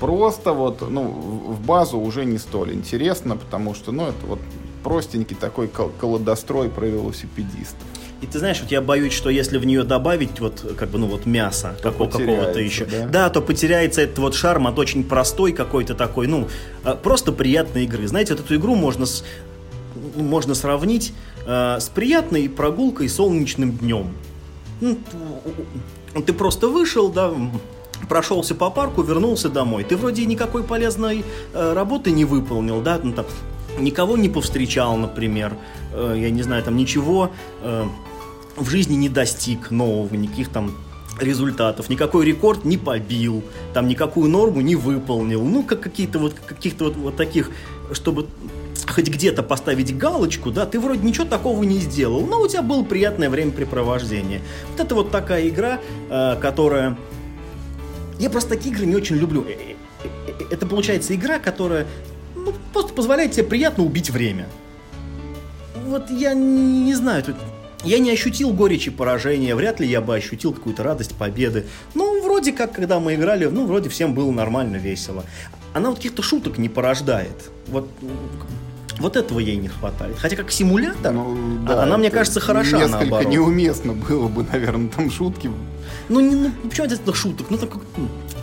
Просто вот, ну, в базу уже не столь интересно, потому что, ну, это вот простенький такой колодострой про велосипедистов.
И ты знаешь, вот я боюсь, что если в нее добавить вот как бы ну вот мясо какого, какого-то еще, да? да, то потеряется этот вот шарм от очень простой какой-то такой, ну а, просто приятной игры. Знаете, вот эту игру можно с, можно сравнить э, с приятной прогулкой солнечным днем. Ну, ты просто вышел, да, прошелся по парку, вернулся домой. Ты вроде никакой полезной э, работы не выполнил, да, ну, там, никого не повстречал, например, э, я не знаю, там ничего э, в жизни не достиг нового, никаких там результатов, никакой рекорд не побил, там никакую норму не выполнил, ну, как какие-то вот, каких-то вот, вот таких, чтобы хоть где-то поставить галочку, да, ты вроде ничего такого не сделал, но у тебя было приятное времяпрепровождение. Вот это вот такая игра, э, которая... Я просто такие игры не очень люблю. Э, э, это получается игра, которая ну, просто позволяет тебе приятно убить время. Вот я не знаю, тут я не ощутил горечи поражения, вряд ли я бы ощутил какую-то радость победы. Ну, вроде как, когда мы играли, ну, вроде всем было нормально, весело. Она вот каких-то шуток не порождает. Вот вот этого ей не хватает. Хотя как симулятор, ну, да, она, мне кажется, хороша
несколько
наоборот.
неуместно было бы, наверное, там шутки.
Ну, не, ну почему это шуток? Ну, так,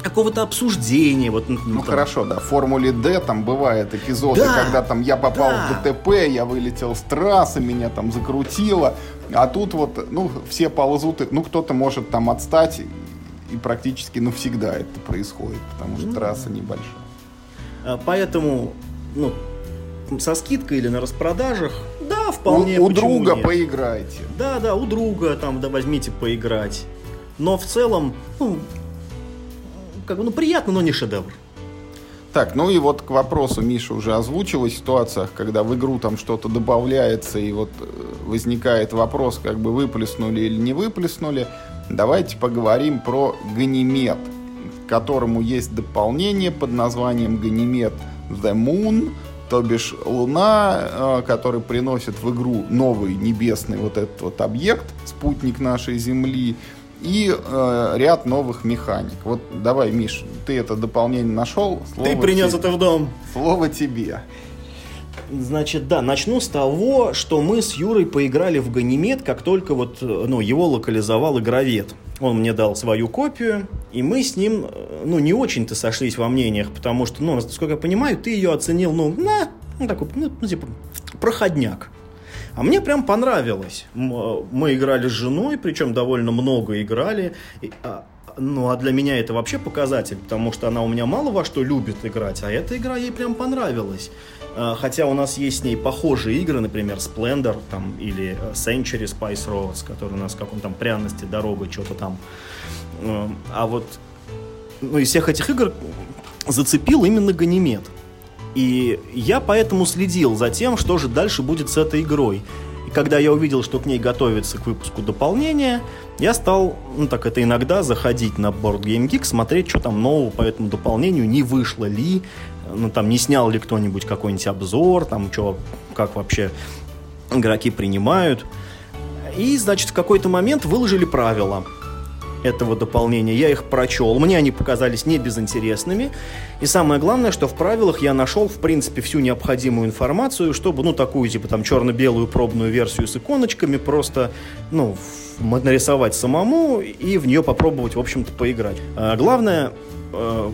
какого-то обсуждения. Вот,
ну, ну хорошо, да. В Формуле D там бывают эпизоды, да, когда там я попал да. в ДТП, я вылетел с трассы, меня там закрутило. А тут вот, ну, все ползут, ну, кто-то может там отстать, и практически навсегда это происходит, потому что ну, трасса небольшая.
А, поэтому, ну, со скидкой или на распродажах, да, вполне.
У, у друга нет. поиграйте.
Да, да, у друга там, да, возьмите поиграть. Но в целом, ну, как бы, ну, приятно, но не шедевр.
Так, ну и вот к вопросу Миша уже озвучила в ситуациях, когда в игру там что-то добавляется, и вот э, возникает вопрос, как бы выплеснули или не выплеснули. Давайте поговорим про Ганимед, к которому есть дополнение под названием Ганимед The Moon, то бишь Луна, э, который приносит в игру новый небесный вот этот вот объект, спутник нашей Земли, и э, ряд новых механик. Вот давай, Миш, ты это дополнение нашел.
Слово ты принес тебе. это в дом.
Слово тебе.
Значит, да, начну с того, что мы с Юрой поиграли в Ганимед, как только вот, ну, его локализовал игровед. Он мне дал свою копию, и мы с ним, ну, не очень-то сошлись во мнениях, потому что, ну, насколько я понимаю, ты ее оценил, ну, на, ну, такой, ну, ну типа, проходняк. А мне прям понравилось. Мы играли с женой, причем довольно много играли. А, ну, а для меня это вообще показатель, потому что она у меня мало во что любит играть, а эта игра ей прям понравилась. А, хотя у нас есть с ней похожие игры, например, Splendor там, или э, Century Spice Roads, который у нас как он там пряности, дорога, что-то там. А вот ну, из всех этих игр зацепил именно Ганимед. И я поэтому следил за тем, что же дальше будет с этой игрой. И когда я увидел, что к ней готовится к выпуску дополнения, я стал, ну так это иногда, заходить на Board Game Geek, смотреть, что там нового по этому дополнению, не вышло ли, ну там не снял ли кто-нибудь какой-нибудь обзор, там что, как вообще игроки принимают. И, значит, в какой-то момент выложили правила – этого дополнения. Я их прочел, мне они показались не безинтересными. И самое главное, что в правилах я нашел, в принципе, всю необходимую информацию, чтобы, ну, такую, типа, там, черно-белую пробную версию с иконочками просто, ну, нарисовать самому и в нее попробовать, в общем-то, поиграть. А главное, э,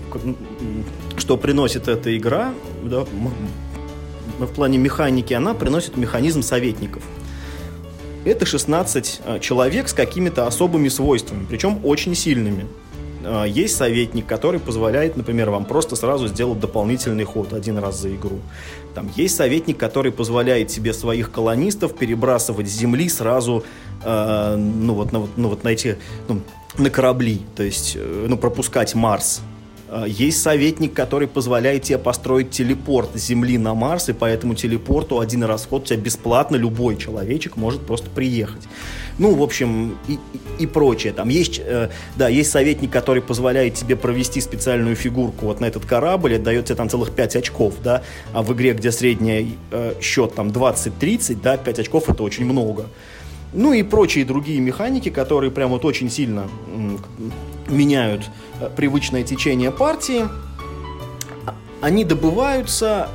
что приносит эта игра, да, в плане механики, она приносит механизм советников – это 16 э, человек с какими-то особыми свойствами, причем очень сильными. Э, есть советник, который позволяет, например, вам просто сразу сделать дополнительный ход один раз за игру. Там есть советник, который позволяет себе своих колонистов перебрасывать с земли сразу, э, ну вот, ну, ну, вот на эти, ну, на корабли, то есть, э, ну, пропускать Марс есть советник, который позволяет тебе построить телепорт с Земли на Марс, и по этому телепорту один расход у тебя бесплатно любой человечек может просто приехать. Ну, в общем, и, и, прочее. Там есть, э, да, есть советник, который позволяет тебе провести специальную фигурку вот на этот корабль, и дает тебе там целых 5 очков, да, а в игре, где средний э, счет там 20-30, да, 5 очков это очень много. Ну и прочие другие механики, которые прям вот очень сильно меняют э, привычное течение партии, они добываются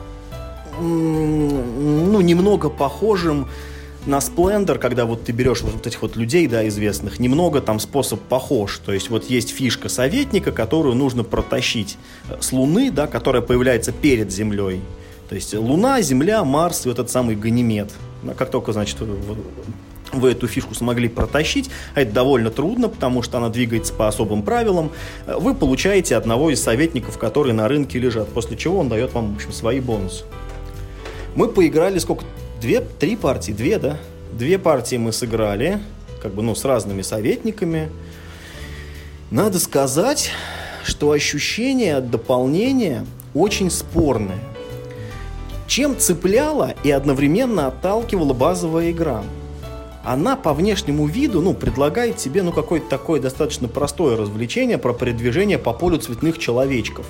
ну, немного похожим на Splendor, когда вот ты берешь вот этих вот людей, да, известных, немного там способ похож. То есть вот есть фишка советника, которую нужно протащить э, с Луны, да, которая появляется перед Землей. То есть Луна, Земля, Марс и вот этот самый Ганимед. Как только, значит, вы эту фишку смогли протащить, а это довольно трудно, потому что она двигается по особым правилам, вы получаете одного из советников, которые на рынке лежат, после чего он дает вам, в общем, свои бонусы. Мы поиграли сколько? Две, три партии, две, да? Две партии мы сыграли, как бы, ну, с разными советниками. Надо сказать, что ощущение от дополнения очень спорное. Чем цепляла и одновременно отталкивала базовая игра – она по внешнему виду, ну, предлагает тебе, ну, какое-то такое достаточно простое развлечение про передвижение по полю цветных человечков.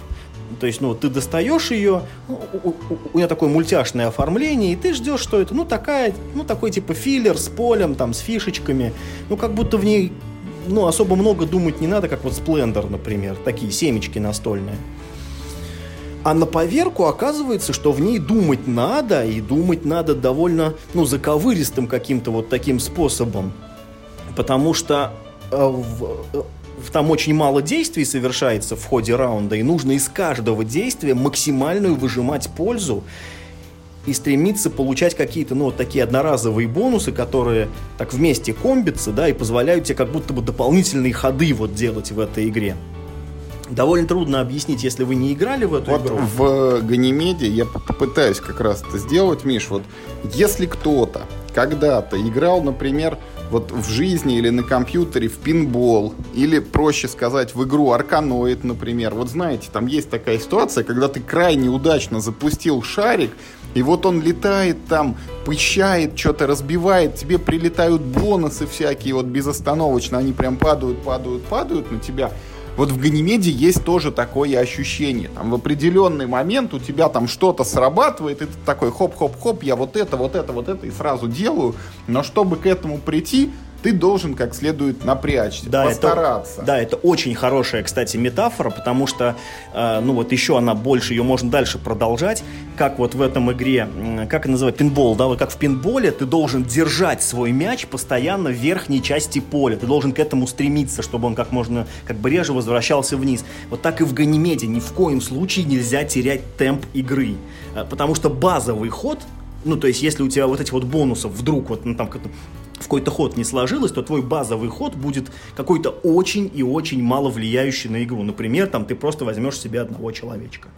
То есть, ну, ты достаешь ее, ну, у, у, у нее такое мультяшное оформление, и ты ждешь, что это, ну, такая, ну, такой типа филлер с полем, там, с фишечками, ну, как будто в ней, ну, особо много думать не надо, как вот Splendor, например, такие семечки настольные. А на поверку оказывается, что в ней думать надо, и думать надо довольно, ну, заковыристым каким-то вот таким способом. Потому что э, в, э, там очень мало действий совершается в ходе раунда, и нужно из каждого действия максимальную выжимать пользу и стремиться получать какие-то, ну, вот такие одноразовые бонусы, которые так вместе комбятся, да, и позволяют тебе как будто бы дополнительные ходы вот делать в этой игре довольно трудно объяснить, если вы не играли в эту
вот
игру.
В Ганимеде я попытаюсь как раз это сделать, Миш. Вот если кто-то когда-то играл, например, вот в жизни или на компьютере в пинбол, или, проще сказать, в игру Арканоид, например. Вот знаете, там есть такая ситуация, когда ты крайне удачно запустил шарик, и вот он летает там, пыщает, что-то разбивает, тебе прилетают бонусы всякие, вот безостановочно, они прям падают, падают, падают на тебя. Вот в Ганимеде есть тоже такое ощущение. Там в определенный момент у тебя там что-то срабатывает, и ты такой хоп-хоп-хоп, я вот это, вот это, вот это и сразу делаю. Но чтобы к этому прийти, ты должен как следует напрячься, да, постараться.
Это, да, это очень хорошая, кстати, метафора, потому что, э, ну вот еще она больше, ее можно дальше продолжать, как вот в этом игре, как это называют, пинбол, да, вот как в пинболе ты должен держать свой мяч постоянно в верхней части поля, ты должен к этому стремиться, чтобы он как можно, как бы реже возвращался вниз. Вот так и в Ганимеде ни в коем случае нельзя терять темп игры, э, потому что базовый ход ну, то есть, если у тебя вот эти вот бонусов вдруг вот ну, там в какой-то ход не сложилось, то твой базовый ход будет какой-то очень и очень мало влияющий на игру. Например, там ты просто возьмешь себе одного человечка.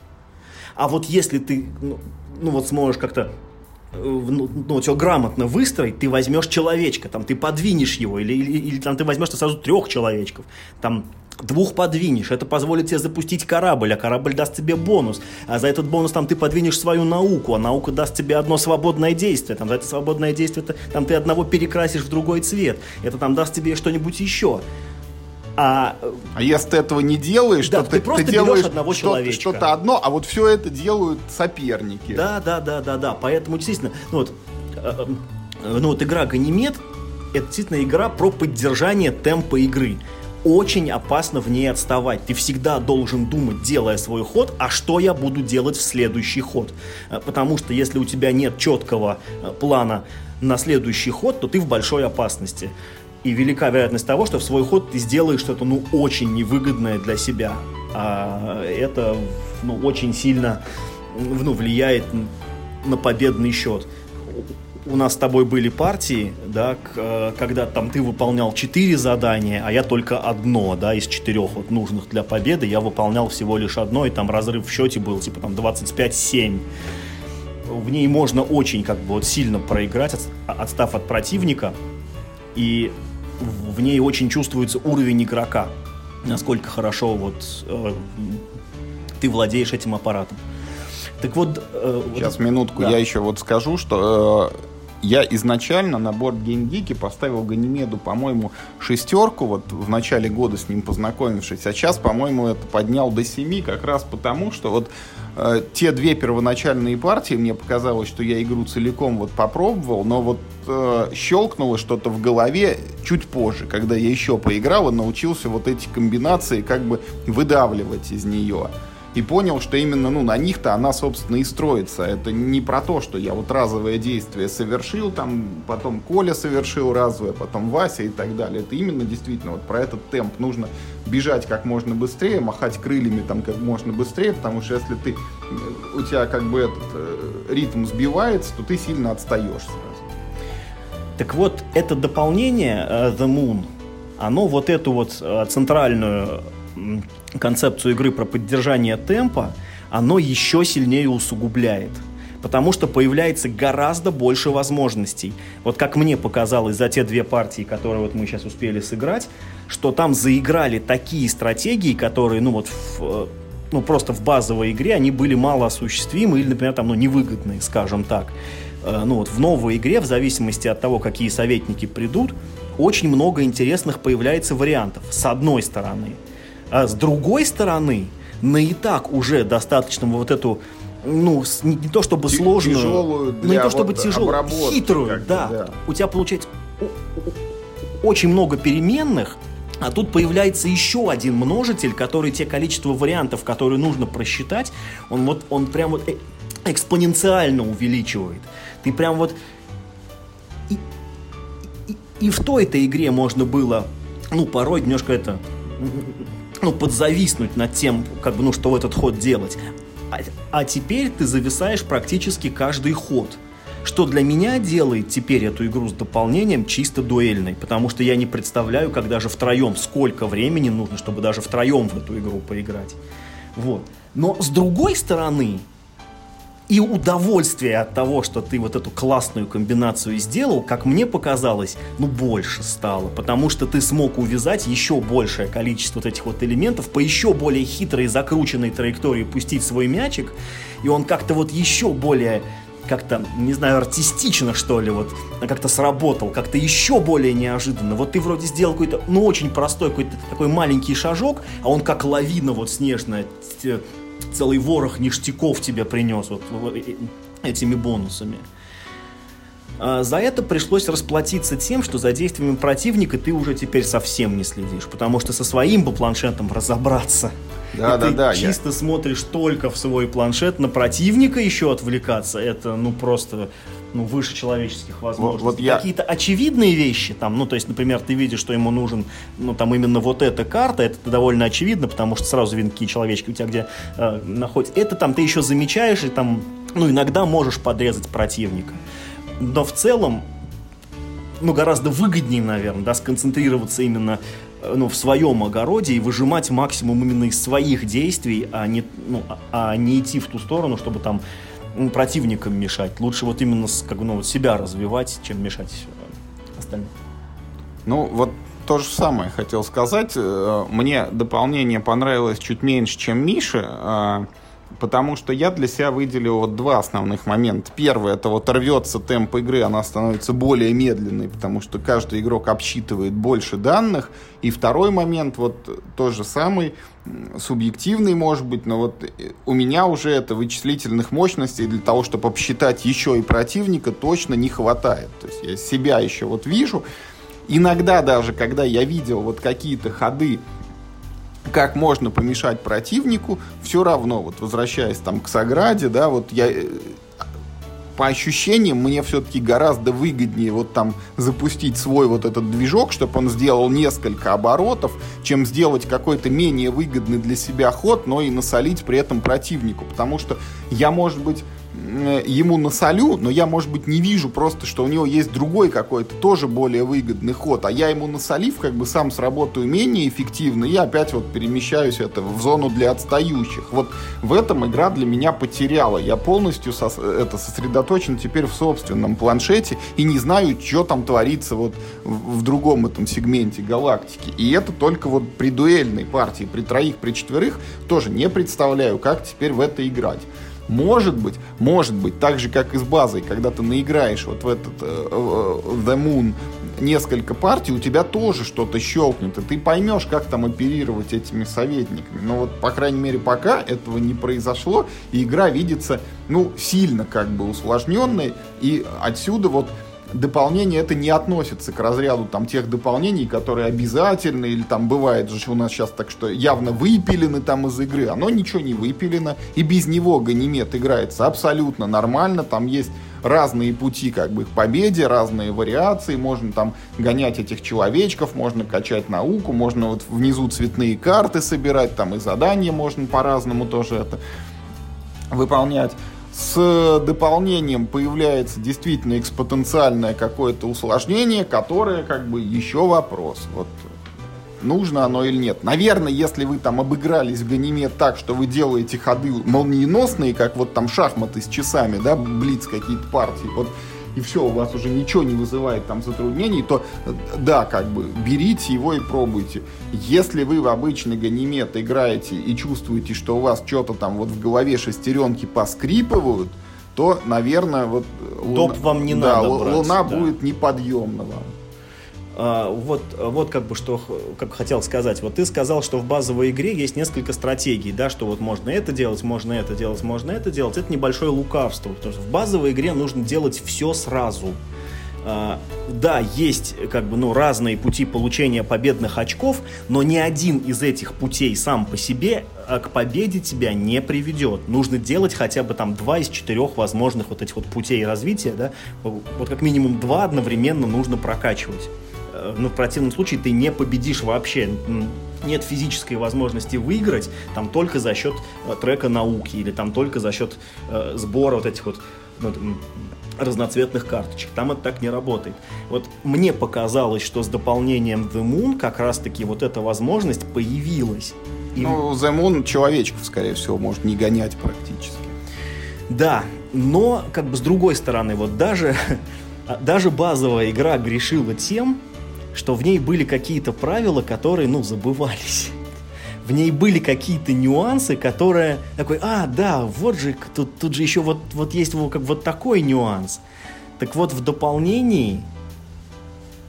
А вот если ты, ну, ну вот сможешь как-то э, ну, ну, все грамотно выстроить, ты возьмешь человечка, там, ты подвинешь его, или, или, или там ты возьмешь сразу трех человечков, там, двух подвинешь, это позволит тебе запустить корабль, а корабль даст тебе бонус, а за этот бонус там ты подвинешь свою науку, а наука даст тебе одно свободное действие, там за это свободное действие там ты одного перекрасишь в другой цвет, это там даст тебе что-нибудь еще.
А, а если ты этого не делаешь,
да,
то ты,
ты просто
ты делаешь
одного
что-то, что-то одно, а вот все это делают соперники.
Да, да, да, да, да. Поэтому действительно, ну вот, э, э, ну вот игра Ганимед это действительно игра про поддержание темпа игры. Очень опасно в ней отставать. Ты всегда должен думать, делая свой ход, а что я буду делать в следующий ход. Э, потому что если у тебя нет четкого плана на следующий ход, то ты в большой опасности и велика вероятность того, что в свой ход ты сделаешь что-то, ну, очень невыгодное для себя. А это, ну, очень сильно, ну, влияет на победный счет. У нас с тобой были партии, да, когда там ты выполнял четыре задания, а я только одно, да, из четырех вот нужных для победы, я выполнял всего лишь одно, и там разрыв в счете был, типа, там, 25-7 в ней можно очень как бы вот сильно проиграть, отстав от противника. И в ней очень чувствуется уровень игрока, насколько хорошо вот э, ты владеешь этим аппаратом.
Так вот... Э, Сейчас, вот, минутку, да. я еще вот скажу, что э, я изначально на борт GameGeek поставил Ганимеду, по-моему, шестерку, вот в начале года с ним познакомившись, а сейчас, по-моему, это поднял до семи, как раз потому, что вот э, те две первоначальные партии, мне показалось, что я игру целиком вот попробовал, но вот э, щелкнуло что-то в голове чуть позже, когда я еще поиграл и научился вот эти комбинации как бы выдавливать из нее и понял, что именно ну, на них-то она, собственно, и строится. Это не про то, что я вот разовое действие совершил, там потом Коля совершил разовое, потом Вася и так далее. Это именно действительно вот про этот темп. Нужно бежать как можно быстрее, махать крыльями там как можно быстрее, потому что если ты, у тебя как бы этот э, ритм сбивается, то ты сильно отстаешь сразу.
Так вот, это дополнение uh, The Moon, оно вот эту вот uh, центральную концепцию игры про поддержание темпа, оно еще сильнее усугубляет. Потому что появляется гораздо больше возможностей. Вот как мне показалось за те две партии, которые вот мы сейчас успели сыграть, что там заиграли такие стратегии, которые, ну вот, в, ну просто в базовой игре они были мало осуществимы или, например, там, ну, невыгодные, скажем так. Э, ну вот в новой игре, в зависимости от того, какие советники придут, очень много интересных появляется вариантов, с одной стороны – а с другой стороны, на и так уже достаточно вот эту ну, не, не то чтобы сложную,
тяжелую
но не то чтобы вот тяжелую, хитрую, да. да. У тебя получается очень много переменных, а тут появляется еще один множитель, который те количество вариантов, которые нужно просчитать, он вот он прям вот э, экспоненциально увеличивает. Ты прям вот и, и, и в той-то игре можно было, ну, порой немножко это ну, подзависнуть над тем, как бы, ну, что в этот ход делать. А, а теперь ты зависаешь практически каждый ход. Что для меня делает теперь эту игру с дополнением чисто дуэльной, потому что я не представляю, как даже втроем, сколько времени нужно, чтобы даже втроем в эту игру поиграть. Вот. Но с другой стороны, и удовольствие от того, что ты вот эту классную комбинацию сделал, как мне показалось, ну больше стало, потому что ты смог увязать еще большее количество вот этих вот элементов по еще более хитрой закрученной траектории пустить свой мячик, и он как-то вот еще более как-то, не знаю, артистично, что ли, вот, как-то сработал, как-то еще более неожиданно. Вот ты вроде сделал какой-то, ну, очень простой какой-то такой маленький шажок, а он как лавина вот снежная целый ворох ништяков тебе принес вот, этими бонусами. А за это пришлось расплатиться тем, что за действиями противника ты уже теперь совсем не следишь, потому что со своим бы планшетом разобраться. Да, и да, ты да. Чисто я... смотришь только в свой планшет, на противника еще отвлекаться, это ну просто ну, выше человеческих возможностей. Вот, вот я... Какие-то очевидные вещи, там, ну, то есть, например, ты видишь, что ему нужен, ну, там, именно вот эта карта, это довольно очевидно, потому что сразу видно, какие человечки у тебя где э, находятся. Это там ты еще замечаешь, и там, ну, иногда можешь подрезать противника. Но в целом, ну, гораздо выгоднее, наверное, да, сконцентрироваться именно э, ну, в своем огороде и выжимать максимум именно из своих действий, а не, ну, а, а не идти в ту сторону, чтобы там противникам мешать. Лучше вот именно как, ну, вот себя развивать, чем мешать э, остальным.
Ну, вот то же самое хотел сказать. Э, мне дополнение понравилось чуть меньше, чем Мише. Потому что я для себя выделил вот два основных момента. Первый, это вот рвется темп игры, она становится более медленной, потому что каждый игрок обсчитывает больше данных. И второй момент, вот тот же самый, субъективный, может быть, но вот э, у меня уже это вычислительных мощностей для того, чтобы обсчитать еще и противника, точно не хватает. То есть я себя еще вот вижу. Иногда даже, когда я видел вот какие-то ходы как можно помешать противнику, все равно, вот возвращаясь там к Саграде, да, вот я э, по ощущениям мне все-таки гораздо выгоднее вот там запустить свой вот этот движок, чтобы он сделал несколько оборотов, чем сделать какой-то менее выгодный для себя ход, но и насолить при этом противнику. Потому что я, может быть, ему насолю, но я, может быть, не вижу просто, что у него есть другой какой-то тоже более выгодный ход, а я ему насолив, как бы сам сработаю менее эффективно, и опять вот перемещаюсь это в зону для отстающих. Вот в этом игра для меня потеряла. Я полностью сос это сосредоточен теперь в собственном планшете и не знаю, что там творится вот в другом этом сегменте галактики. И это только вот при дуэльной партии, при троих, при четверых тоже не представляю, как теперь в это играть. Может быть, может быть, так же, как и с базой, когда ты наиграешь вот в этот э, The Moon несколько партий, у тебя тоже что-то щелкнет, и ты поймешь, как там оперировать этими советниками. Но вот, по крайней мере, пока этого не произошло, и игра видится, ну, сильно как бы усложненной, и отсюда вот дополнение это не относится к разряду там тех дополнений, которые обязательны, или там бывает же у нас сейчас так, что явно выпилены там из игры. Оно ничего не выпилено, и без него Ганимед играется абсолютно нормально, там есть разные пути как бы к победе, разные вариации, можно там гонять этих человечков, можно качать науку, можно вот внизу цветные карты собирать, там и задания можно по-разному тоже это выполнять. С дополнением появляется действительно экспотенциальное какое-то усложнение, которое как бы еще вопрос. Вот нужно оно или нет. Наверное, если вы там обыгрались в Ганимед так, что вы делаете ходы молниеносные, как вот там шахматы с часами, да, блиц какие-то партии, вот и все, у вас уже ничего не вызывает там затруднений, то да, как бы берите его и пробуйте. Если вы в обычный ганимед играете и чувствуете, что у вас что-то там вот в голове шестеренки поскрипывают, то, наверное, вот...
Топ луна, вам не да, надо
брать. Луна да. будет неподъемна вам.
А, вот, вот как бы что как хотел сказать. Вот ты сказал, что в базовой игре есть несколько стратегий, да, что вот можно это делать, можно это делать, можно это делать. Это небольшое лукавство, потому что в базовой игре нужно делать все сразу. Uh, да, есть как бы ну разные пути получения победных очков, но ни один из этих путей сам по себе а, к победе тебя не приведет. Нужно делать хотя бы там два из четырех возможных вот этих вот путей развития, да, вот как минимум два одновременно нужно прокачивать. Ну, в противном случае ты не победишь вообще. Нет физической возможности выиграть там только за счет э, трека науки или там только за счет э, сбора вот этих вот ну, разноцветных карточек. Там это так не работает. Вот мне показалось, что с дополнением The Moon как раз-таки вот эта возможность появилась.
И... Ну, The Moon человечков, скорее всего, может не гонять практически.
Да, но как бы с другой стороны, вот даже, даже базовая игра грешила тем, что в ней были какие-то правила, которые, ну, забывались. В ней были какие-то нюансы, которые такой, а, да, вот же, тут, тут же еще вот, вот есть вот, как, вот такой нюанс. Так вот, в дополнении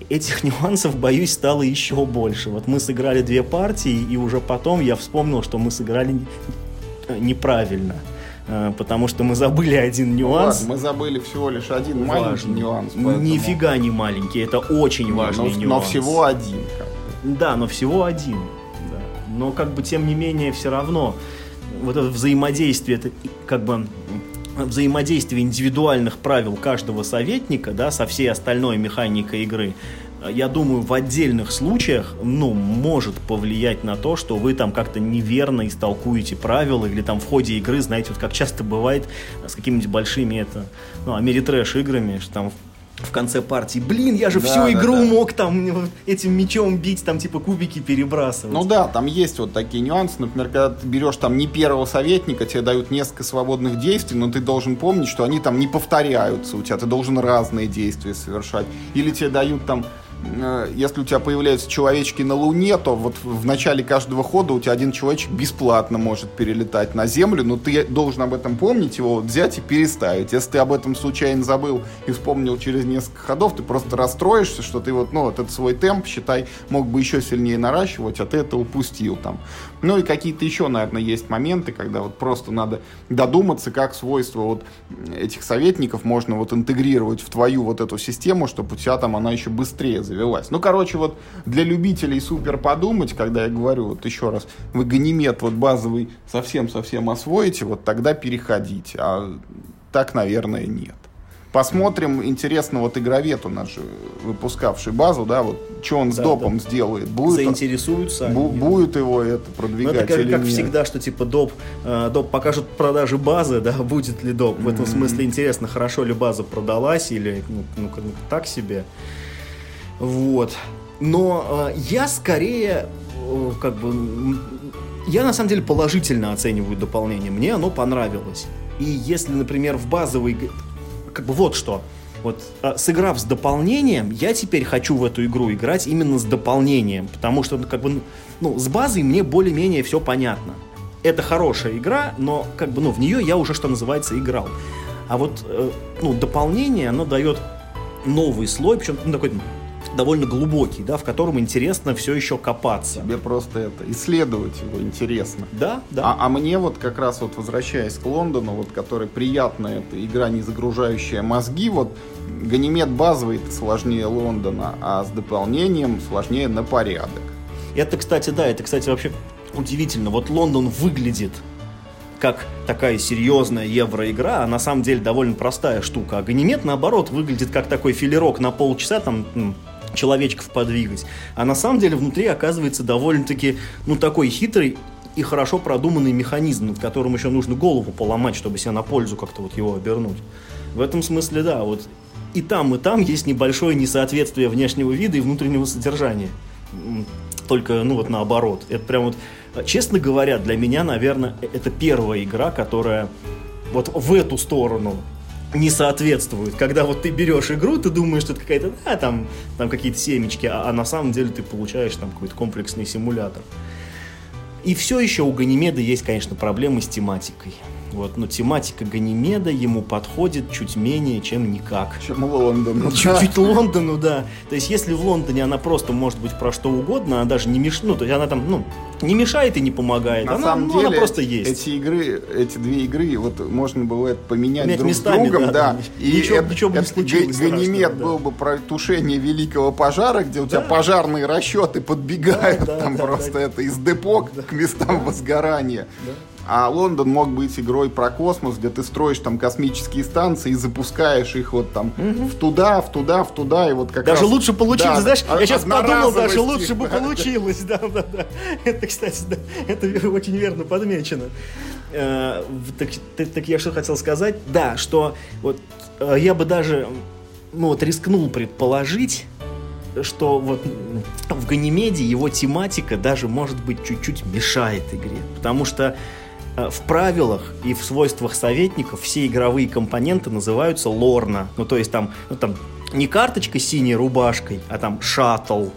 этих нюансов, боюсь, стало еще больше. Вот мы сыграли две партии, и уже потом я вспомнил, что мы сыграли неправильно. Э, потому что мы забыли один нюанс.
ладно, мы забыли всего лишь один Важный. маленький нюанс.
Поэтому... Нифига не маленький, это очень не, важный но,
нюанс. Но всего один. Как
бы. Да, но всего один. Да. Но как бы тем не менее все равно вот это взаимодействие, это как бы взаимодействие индивидуальных правил каждого советника, да, со всей остальной механикой игры, я думаю, в отдельных случаях, ну, может повлиять на то, что вы там как-то неверно истолкуете правила, или там в ходе игры, знаете, вот как часто бывает с какими-нибудь большими, это, ну, Америтрэш играми, что там в конце партии, блин, я же да, всю да, игру да. мог там этим мечом бить, там типа кубики перебрасывать.
Ну да, там есть вот такие нюансы. Например, когда ты берешь там не первого советника, тебе дают несколько свободных действий, но ты должен помнить, что они там не повторяются у тебя, ты должен разные действия совершать. Или тебе дают там э, если у тебя появляются человечки на Луне, то вот в начале каждого хода у тебя один человечек бесплатно может перелетать на Землю, но ты должен об этом помнить, его вот взять и переставить. Если ты об этом случайно забыл и вспомнил через несколько ходов, ты просто расстроишься, что ты вот, ну, вот этот свой темп, считай, мог бы еще сильнее наращивать, а ты это упустил там. Ну и какие-то еще, наверное, есть моменты, когда вот просто надо додуматься, как свойства вот этих советников можно вот интегрировать в твою вот эту систему, чтобы у тебя там она еще быстрее завелась. Ну, короче, вот для любителей супер подумать, когда я говорю, вот еще раз, вы ганимед вот базовый совсем-совсем освоите, вот тогда переходите. А так, наверное, нет. Посмотрим, интересно, вот игровед у нас же выпускавший базу, да, вот что он с да, допом да. сделает.
Будет Заинтересуются.
Бу- будет его это продвигать ну, это как, или
как
нет?
всегда, что типа доп, э, доп покажут продажи базы, да, будет ли доп. В этом mm-hmm. смысле интересно, хорошо ли база продалась или ну, ну, ну так себе. Вот. Но э, я скорее э, как бы я на самом деле положительно оцениваю дополнение. Мне оно понравилось. И если, например, в базовой как бы вот что. Вот а, сыграв с дополнением, я теперь хочу в эту игру играть именно с дополнением, потому что ну, как бы ну с базой мне более-менее все понятно. Это хорошая игра, но как бы ну в нее я уже что называется играл. А вот э, ну дополнение оно дает новый слой, причем ну, такой довольно глубокий, да, в котором интересно все еще копаться.
Тебе просто это исследовать его интересно.
Да, да.
А, а мне вот как раз вот возвращаясь к Лондону, вот который приятная эта игра, не загружающая мозги, вот Ганимед базовый сложнее Лондона, а с дополнением сложнее на порядок.
Это, кстати, да, это, кстати, вообще удивительно. Вот Лондон выглядит как такая серьезная евроигра, а на самом деле довольно простая штука. А Ганимед, наоборот, выглядит как такой филерок на полчаса, там, человечков подвигать. А на самом деле внутри оказывается довольно-таки, ну, такой хитрый и хорошо продуманный механизм, над которым еще нужно голову поломать, чтобы себя на пользу как-то вот его обернуть. В этом смысле, да, вот и там, и там есть небольшое несоответствие внешнего вида и внутреннего содержания. Только, ну вот наоборот. Это прям вот, честно говоря, для меня, наверное, это первая игра, которая вот в эту сторону не соответствует. Когда вот ты берешь игру, ты думаешь, что это какая-то, да, там, там какие-то семечки, а, а на самом деле ты получаешь там какой-то комплексный симулятор. И все еще у Ганимеда есть, конечно, проблемы с тематикой. Вот, но тематика Ганимеда ему подходит чуть менее, чем никак.
Чем Лондону.
Чуть-чуть Лондону, да. То есть, если в Лондоне она просто может быть про что угодно, она даже не мешает, ну, то есть она там, ну, не мешает и не помогает.
На
она,
самом
ну,
деле,
она просто есть.
Эти игры, эти две игры, вот можно было это поменять Менять друг местами, с другом, да. да.
И ничего, это, ничего бы не случилось.
Ганимед да. был бы про тушение великого пожара, где у тебя да. пожарные расчеты подбегают да, там да, просто да, это из депо да. к местам да. возгорания. Да. А Лондон мог быть игрой про космос, где ты строишь там космические станции и запускаешь их вот там угу. в туда, в туда, в туда, и вот как
Даже
раз...
лучше получилось, да, знаешь, я сейчас подумал, даже лучше бы получилось, да, да, да. Это, кстати, да, это очень верно подмечено. Э, так, так, так я что хотел сказать? Да, что вот э, я бы даже, ну вот рискнул предположить, что вот в Ганимеде его тематика даже, может быть, чуть-чуть мешает игре. Потому что в правилах и в свойствах советников все игровые компоненты называются лорна. Ну, то есть там, ну, там не карточка с синей рубашкой, а там шаттл,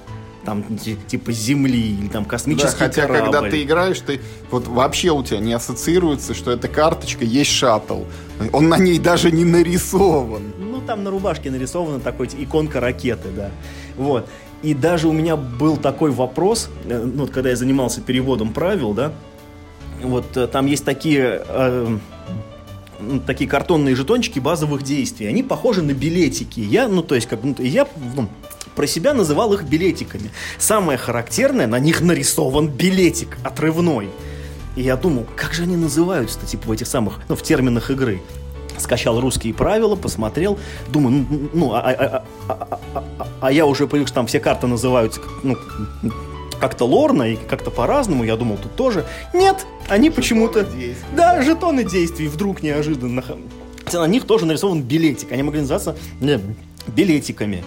там типа земли или там космический да,
хотя
корабль.
когда ты играешь, ты вот вообще у тебя не ассоциируется, что эта карточка есть шаттл. Он на ней даже не нарисован.
Ну там на рубашке нарисована такой иконка ракеты, да. Вот. И даже у меня был такой вопрос, э, ну, вот когда я занимался переводом правил, да, вот э, там есть такие э, такие картонные жетончики базовых действий. Они похожи на билетики. Я, ну, то есть, как, ну, я ну, про себя называл их билетиками. Самое характерное, на них нарисован билетик отрывной. И я думал, как же они называются-то, типа, в этих самых, ну, в терминах игры. Скачал русские правила, посмотрел, думаю, ну, ну а, а, а, а, а, а я уже привык, что там все карты называются, ну, как-то лорно и как-то по-разному. Я думал, тут тоже. Нет, они почему-то... Да, жетоны действий вдруг неожиданно. На них тоже нарисован билетик. Они могли называться не, билетиками.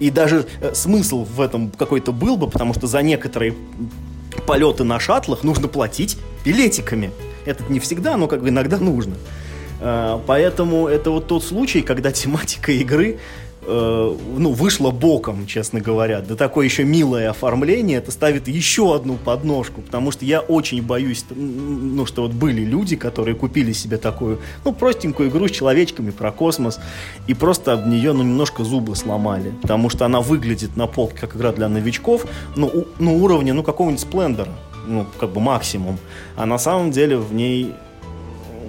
И даже э, смысл в этом какой-то был бы, потому что за некоторые полеты на шаттлах нужно платить билетиками. Это не всегда, но как бы иногда нужно. Э, поэтому это вот тот случай, когда тематика игры э, ну, вышло боком, честно говоря. Да такое еще милое оформление, это ставит еще одну подножку, потому что я очень боюсь, ну, что вот были люди, которые купили себе такую, ну, простенькую игру с человечками про космос, и просто об нее, ну, немножко зубы сломали, потому что она выглядит на полке как игра для новичков, ну, у, ну уровня, ну, какого-нибудь сплендера, ну, как бы максимум, а на самом деле в ней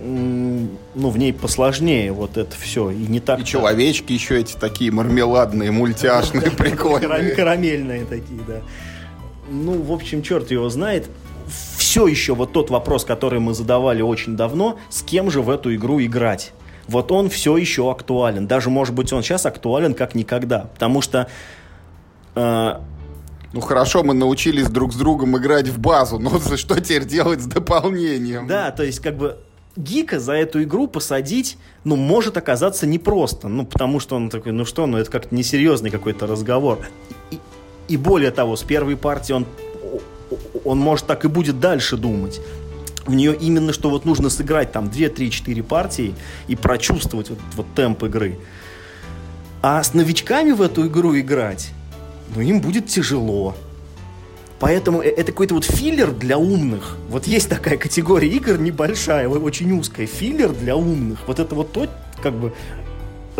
ну, в ней посложнее вот это все. И не так.
И человечки еще эти такие мармеладные, мультяшные, прикольные.
Карамельные такие, да. Ну, в общем, черт его знает. Все еще вот тот вопрос, который мы задавали очень давно, с кем же в эту игру играть? Вот он все еще актуален. Даже, может быть, он сейчас актуален как никогда. Потому что
э, ну хорошо, мы научились друг с другом играть в базу, но что теперь делать с дополнением?
Да, то есть как бы гика за эту игру посадить, ну, может оказаться непросто. Ну, потому что он такой, ну что, ну это как-то несерьезный какой-то разговор. И, и более того, с первой партии он, он может так и будет дальше думать. В нее именно что вот нужно сыграть там 2, 3, 4 партии и прочувствовать вот, вот темп игры. А с новичками в эту игру играть, ну, им будет тяжело. Поэтому э, это какой-то вот филлер для умных. Вот есть такая категория игр небольшая, очень узкая. Филлер для умных. Вот это вот то, как бы,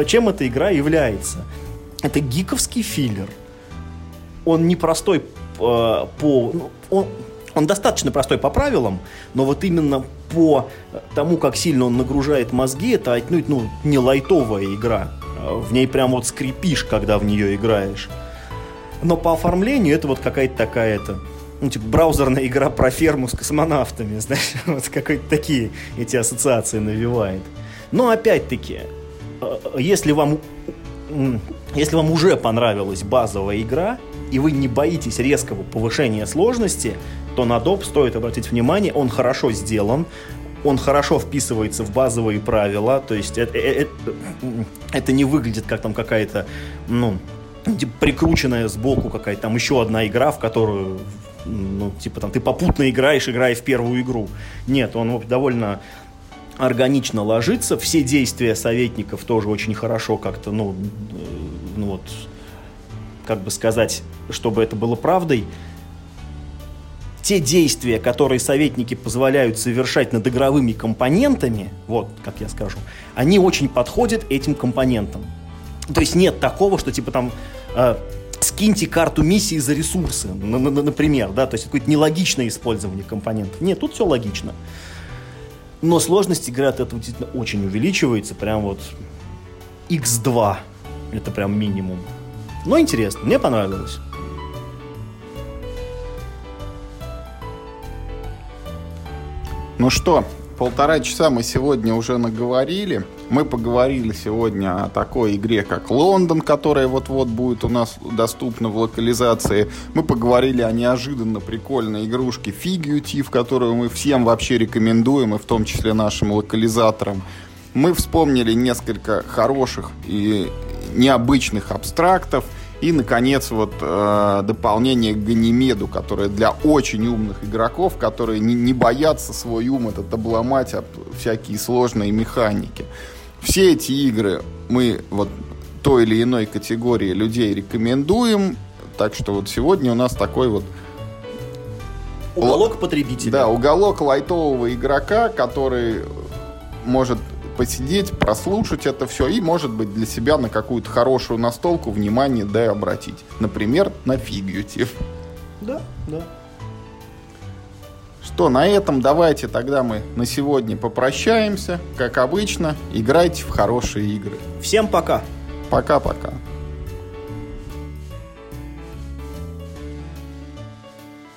чем эта игра является. Это гиковский филлер. Он непростой э, по... Ну, он, он достаточно простой по правилам, но вот именно по тому, как сильно он нагружает мозги, это отнюдь ну, не лайтовая игра. В ней прям вот скрипишь, когда в нее играешь но по оформлению это вот какая-то такая это ну, типа, браузерная игра про ферму с космонавтами, знаешь, вот какие-то такие эти ассоциации навевает. Но опять-таки, э, если вам, если вам уже понравилась базовая игра, и вы не боитесь резкого повышения сложности, то на доп стоит обратить внимание, он хорошо сделан, он хорошо вписывается в базовые правила, то есть это, это, это не выглядит как там какая-то, ну, типа, прикрученная сбоку какая-то там еще одна игра, в которую ну, типа там ты попутно играешь, играя в первую игру. Нет, он довольно органично ложится. Все действия советников тоже очень хорошо как-то, ну, э, ну вот, как бы сказать, чтобы это было правдой. Те действия, которые советники позволяют совершать над игровыми компонентами, вот, как я скажу, они очень подходят этим компонентам. То есть нет такого, что типа там э, скиньте карту миссии за ресурсы, например, да, то есть какое-то нелогичное использование компонентов. Нет, тут все логично. Но сложность игры от этого действительно очень увеличивается, прям вот x2, это прям минимум. Но интересно, мне понравилось.
Ну что, полтора часа мы сегодня уже наговорили. Мы поговорили сегодня о такой игре, как Лондон, которая вот-вот будет у нас доступна в локализации. Мы поговорили о неожиданно прикольной игрушке Figutive, которую мы всем вообще рекомендуем, и в том числе нашим локализаторам. Мы вспомнили несколько хороших и необычных абстрактов. И, наконец, вот э, дополнение к Ганимеду, которое для очень умных игроков, которые не, не боятся свой ум этот обломать об всякие сложные механики. Все эти игры мы вот той или иной категории людей рекомендуем. Так что вот сегодня у нас такой вот
Уголок потребителя.
Да, уголок лайтового игрока, который может посидеть, прослушать это все и, может быть, для себя на какую-то хорошую настолку внимание да и обратить. Например, на фигьютив.
Да, да
что, на этом давайте тогда мы на сегодня попрощаемся. Как обычно, играйте в хорошие игры.
Всем пока.
Пока-пока.